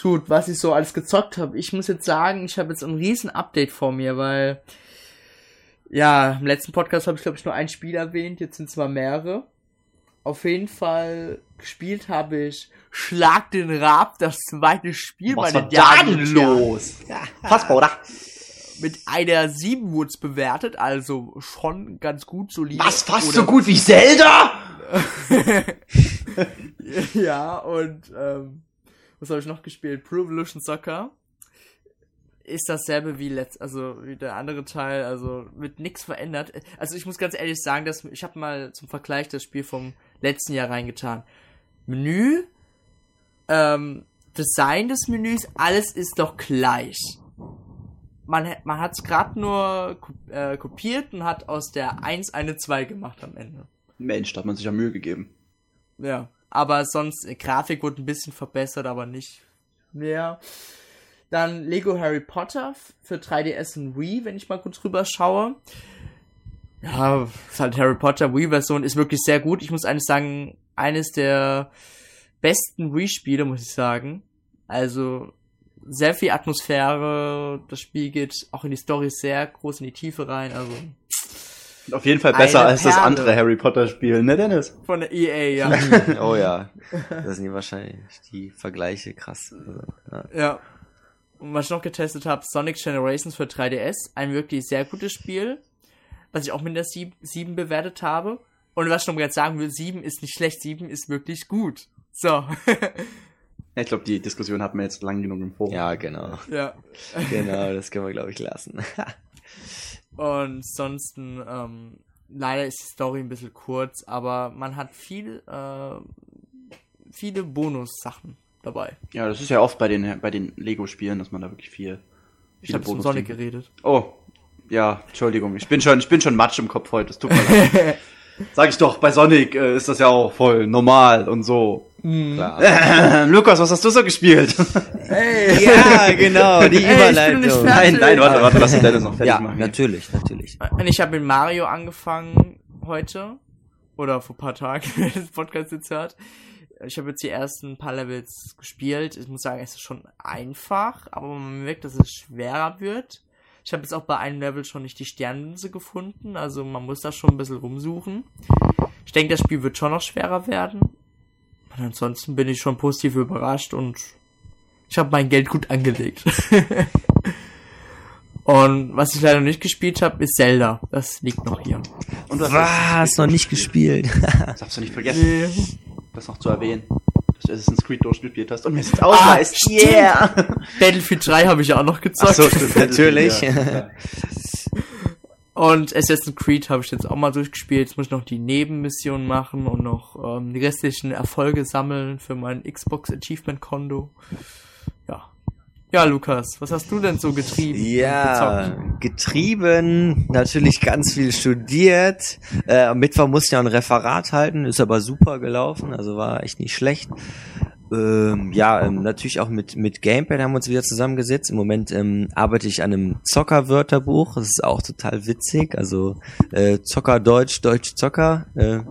Gut, was ich so alles gezockt habe. Ich muss jetzt sagen, ich habe jetzt ein riesen Update vor mir, weil ja, im letzten Podcast habe ich glaube ich nur ein Spiel erwähnt, jetzt sind es mal mehrere. Auf jeden Fall gespielt habe ich Schlag den Rab, das zweite Spiel Was war da denn los? Ja. Fassbar, oder? Mit einer 7 wurde bewertet, also schon ganz gut solide. Was, fast so gut wie Zelda? ja, und ähm, was habe ich noch gespielt? Pro Evolution Soccer ist dasselbe wie letzt, also wie der andere Teil, also mit nichts verändert. Also ich muss ganz ehrlich sagen, dass ich habe mal zum Vergleich das Spiel vom letzten Jahr reingetan. Menü, ähm, Design des Menüs, alles ist doch gleich. Man, man hat es gerade nur äh, kopiert und hat aus der 1 eine 2 gemacht am Ende. Mensch, da hat man sich ja Mühe gegeben. Ja, aber sonst, äh, Grafik wurde ein bisschen verbessert, aber nicht mehr. Dann Lego Harry Potter für 3DS und Wii, wenn ich mal kurz rüber schaue. Ja, ist halt Harry Potter Wii-Version ist wirklich sehr gut. Ich muss eigentlich sagen, eines der besten Wii-Spiele, muss ich sagen. Also sehr viel Atmosphäre. Das Spiel geht auch in die Story sehr groß in die Tiefe rein. Also auf jeden Fall besser als das andere Harry Potter Spiel, ne Dennis? Von der EA, ja. oh ja. Das sind die wahrscheinlich die Vergleiche krass. Ja. ja. Und was ich noch getestet habe, Sonic Generations für 3DS, ein wirklich sehr gutes Spiel, was ich auch mit der 7, 7 bewertet habe. Und was ich noch mal sagen will, 7 ist nicht schlecht, 7 ist wirklich gut. So. ich glaube, die Diskussion hatten wir jetzt lang genug im Forum. Ja, genau. Ja. genau, das können wir, glaube ich, lassen. Und sonst, ähm, leider ist die Story ein bisschen kurz, aber man hat viel, äh, viele Bonus-Sachen dabei. Ja, das ist ja oft bei den, bei den Lego-Spielen, dass man da wirklich viel. Ich habe von Sonic geredet. Oh, ja, Entschuldigung, ich bin schon, ich bin schon Matsch im Kopf heute, das tut mir leid. Sag ich doch, bei Sonic äh, ist das ja auch voll normal und so. Äh, Lukas, was hast du so gespielt? Hey. Ja, genau, die Ey, ich bin nicht Überleitung. nein, nein, warte, warte, lass den Dennis noch fertig ja, machen. natürlich, natürlich. Und ich habe mit Mario angefangen heute. Oder vor ein paar Tagen, wenn das Podcast jetzt hört. Ich habe jetzt die ersten paar Levels gespielt. Ich muss sagen, es ist schon einfach, aber man merkt, dass es schwerer wird. Ich habe jetzt auch bei einem Level schon nicht die Sternlinse gefunden, also man muss da schon ein bisschen rumsuchen. Ich denke, das Spiel wird schon noch schwerer werden. Und ansonsten bin ich schon positiv überrascht und ich habe mein Geld gut angelegt. und was ich leider nicht gespielt habe, ist Zelda. Das liegt noch hier. Und was, Was, noch nicht gespielt. das darfst du nicht vergessen, das noch zu erwähnen, dass du Assassin's Creed durchgespielt hast und mir jetzt ausweist. Ah, yeah! Battlefield 3 habe ich ja auch noch gezockt. Ach so, stimmt, Natürlich. Ja. Und Assassin's Creed habe ich jetzt auch mal durchgespielt. Jetzt muss ich noch die Nebenmission machen und noch ähm, die restlichen Erfolge sammeln für mein Xbox Achievement Konto. Ja. Ja, Lukas, was hast du denn so getrieben? Ja, gezockt? getrieben, natürlich ganz viel studiert. Äh, am Mittwoch musste ich ja ein Referat halten, ist aber super gelaufen, also war echt nicht schlecht. Ähm, ja, ähm, natürlich auch mit, mit Gamepad haben wir uns wieder zusammengesetzt. Im Moment ähm, arbeite ich an einem Zocker-Wörterbuch. Das ist auch total witzig. Also äh, Zocker Deutsch, Deutsch Zocker. Äh,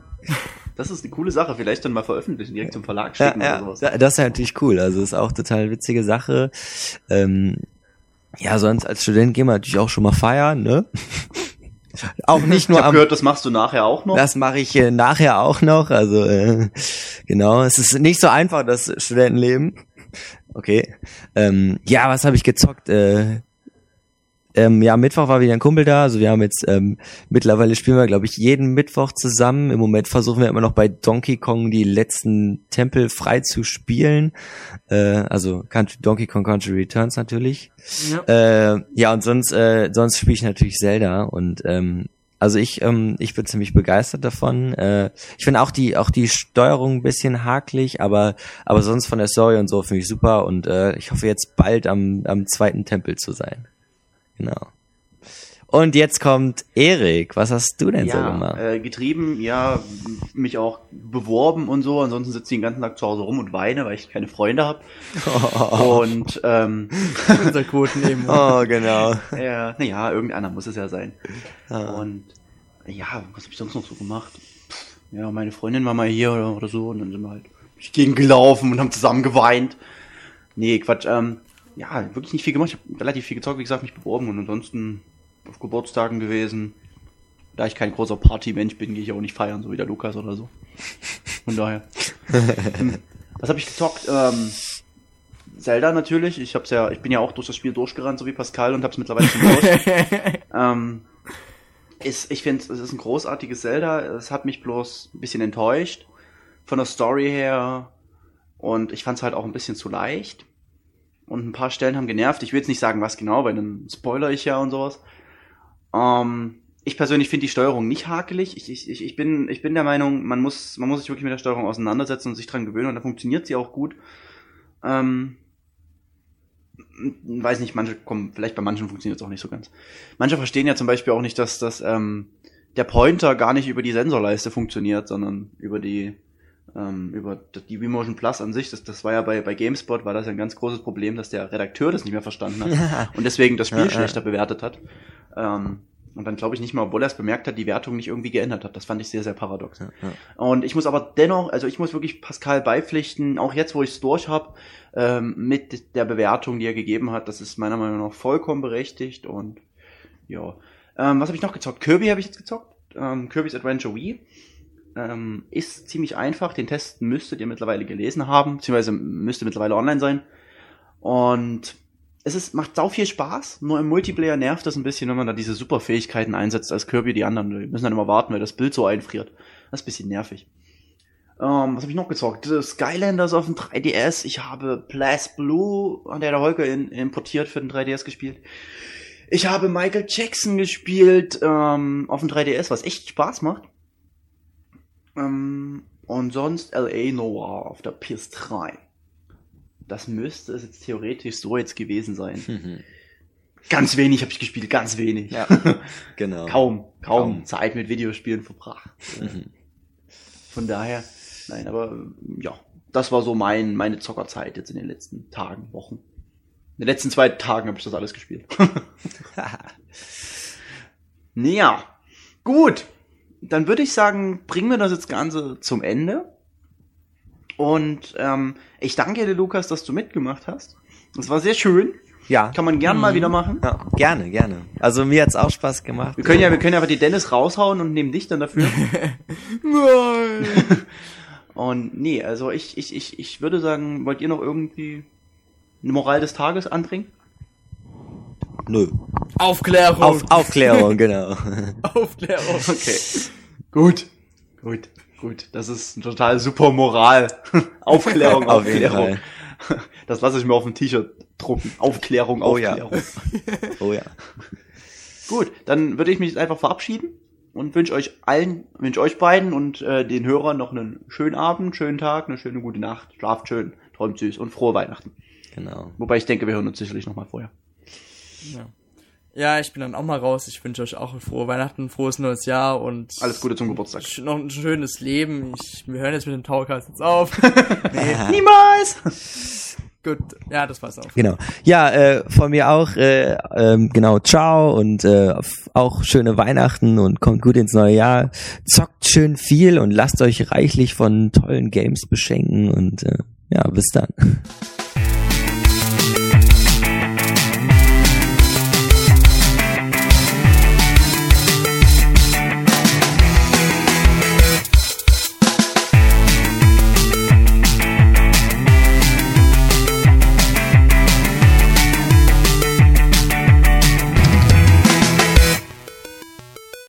Das ist eine coole Sache, vielleicht dann mal veröffentlichen, direkt zum Verlag ja, schicken oder ja, sowas. da- das ist natürlich cool. Also ist auch total witzige Sache. Ähm, ja, sonst als Student gehen wir natürlich auch schon mal feiern, ne? auch nicht Ich nur habe am gehört, das machst du nachher auch noch. das mache ich äh, nachher auch noch. Also äh, genau, es ist nicht so einfach das Studentenleben. Okay. Ähm, ja, was habe ich gezockt? Äh, ähm, ja, Mittwoch war wieder ein Kumpel da. Also wir haben jetzt ähm, mittlerweile spielen wir, glaube ich, jeden Mittwoch zusammen. Im Moment versuchen wir immer noch bei Donkey Kong die letzten Tempel frei zu spielen. Äh, also Country, Donkey Kong Country Returns natürlich. Ja. Äh, ja, und sonst, äh, sonst spiele ich natürlich Zelda und ähm, also ich, ähm, ich bin ziemlich begeistert davon. Äh, ich finde auch die, auch die Steuerung ein bisschen hakelig, aber, aber sonst von der Story und so finde ich super und äh, ich hoffe jetzt bald am, am zweiten Tempel zu sein. Genau. Und jetzt kommt Erik. Was hast du denn so ja, gemacht? äh, getrieben, ja, mich auch beworben und so. Ansonsten sitze ich den ganzen Tag zu Hause rum und weine, weil ich keine Freunde habe. Und ähm, Unser Quoten-Emo. oh, genau. ja, naja, irgendeiner muss es ja sein. Ah. Und ja, was habe ich sonst noch so gemacht? Ja, meine Freundin war mal hier oder, oder so und dann sind wir halt durch die Gegend gelaufen und haben zusammen geweint. Nee, Quatsch. Ähm, ja, wirklich nicht viel gemacht. Ich habe relativ viel gezockt, wie gesagt, mich beworben und ansonsten auf Geburtstagen gewesen. Da ich kein großer Partymensch bin, gehe ich auch nicht feiern, so wie der Lukas oder so. Von daher. Was habe ich gezockt? Ähm, Zelda natürlich. Ich hab's ja, ich bin ja auch durch das Spiel durchgerannt, so wie Pascal und hab's mittlerweile schon durch. ähm, ist, ich finde, es ist ein großartiges Zelda. Es hat mich bloß ein bisschen enttäuscht von der Story her und ich fand es halt auch ein bisschen zu leicht. Und ein paar Stellen haben genervt. Ich will jetzt nicht sagen, was genau, weil dann spoiler ich ja und sowas. Ähm, ich persönlich finde die Steuerung nicht hakelig. Ich, ich, ich, bin, ich bin der Meinung, man muss, man muss sich wirklich mit der Steuerung auseinandersetzen und sich dran gewöhnen und dann funktioniert sie auch gut. Ähm, weiß nicht, manche kommen, vielleicht bei manchen funktioniert es auch nicht so ganz. Manche verstehen ja zum Beispiel auch nicht, dass das ähm, der Pointer gar nicht über die Sensorleiste funktioniert, sondern über die ähm, über die Vmotion Plus an sich. Das, das war ja bei, bei GameSpot war das ja ein ganz großes Problem, dass der Redakteur das nicht mehr verstanden hat und deswegen das Spiel Ja, ja. schlechter bewertet hat. Ähm, und dann glaube ich nicht mal, obwohl er es bemerkt hat, die Wertung nicht irgendwie geändert hat. Das fand ich sehr, sehr paradox. Ja, ja. Und ich muss aber dennoch, also ich muss wirklich Pascal beipflichten, auch jetzt, wo ich es durch habe, ähm, mit der Bewertung, die er gegeben hat, das ist meiner Meinung nach vollkommen berechtigt und ja. Ähm, was habe ich noch gezockt? Kirby habe ich jetzt gezockt. Ähm, Kirby's Adventure Wii. Ähm, ist ziemlich einfach. Den Test müsstet ihr mittlerweile gelesen haben, beziehungsweise müsste mittlerweile online sein. Und es ist, macht sau viel Spaß, nur im Multiplayer nervt das ein bisschen, wenn man da diese Superfähigkeiten einsetzt als Kirby, die anderen, die müssen dann immer warten, weil das Bild so einfriert. Das ist ein bisschen nervig. Ähm, was habe ich noch gezockt? Skylanders auf dem 3DS. Ich habe Blast Blue, an der der Holger in, importiert für den 3DS gespielt. Ich habe Michael Jackson gespielt ähm, auf dem 3DS, was echt Spaß macht. Ähm, und sonst LA Noir auf der PS3. Das müsste es jetzt theoretisch so jetzt gewesen sein. Mhm. Ganz wenig habe ich gespielt, ganz wenig. Ja, genau. kaum, kaum, Kaum. Zeit mit Videospielen verbracht. Mhm. Von daher, nein, aber ja, das war so mein, meine Zockerzeit jetzt in den letzten Tagen, Wochen. In den letzten zwei Tagen habe ich das alles gespielt. naja, gut. Dann würde ich sagen, bringen wir das jetzt Ganze zum Ende. Und ähm, ich danke dir, Lukas, dass du mitgemacht hast. Das war sehr schön. Ja. Kann man gern mal wieder machen. ja. Gerne, gerne. Also mir hat's auch Spaß gemacht. Wir können ja, wir können ja einfach die Dennis raushauen und nehmen dich dann dafür. Nein. Und nee, also ich, ich, ich, ich würde sagen, wollt ihr noch irgendwie eine Moral des Tages anbringen? Nö. Aufklärung. Auf, Aufklärung, genau. Aufklärung. Okay. Gut. Gut. Gut. Das ist total super Moral. Aufklärung, Auf jeden Aufklärung. Das lasse ich mir auf dem T-Shirt drucken. Aufklärung, Oh ja. Aufklärung. Oh ja. Gut, dann würde ich mich jetzt einfach verabschieden und wünsche euch allen, wünsche euch beiden und äh, den Hörern noch einen schönen Abend, schönen Tag, eine schöne gute Nacht. Schlaft schön, träumt süß und frohe Weihnachten. Genau. Wobei ich denke, wir hören uns sicherlich noch mal vorher. Ja. Ja, ich bin dann auch mal raus. Ich wünsche euch auch ein frohe Weihnachten, ein frohes neues Jahr und Alles Gute zum Geburtstag. noch ein schönes Leben. Ich, wir hören jetzt mit dem Towercast jetzt auf. Niemals! Gut, ja, das war's auch. Genau. Ja, äh, von mir auch, äh, ähm, genau, ciao und äh, auch schöne Weihnachten und kommt gut ins neue Jahr. Zockt schön viel und lasst euch reichlich von tollen Games beschenken und äh, ja, bis dann.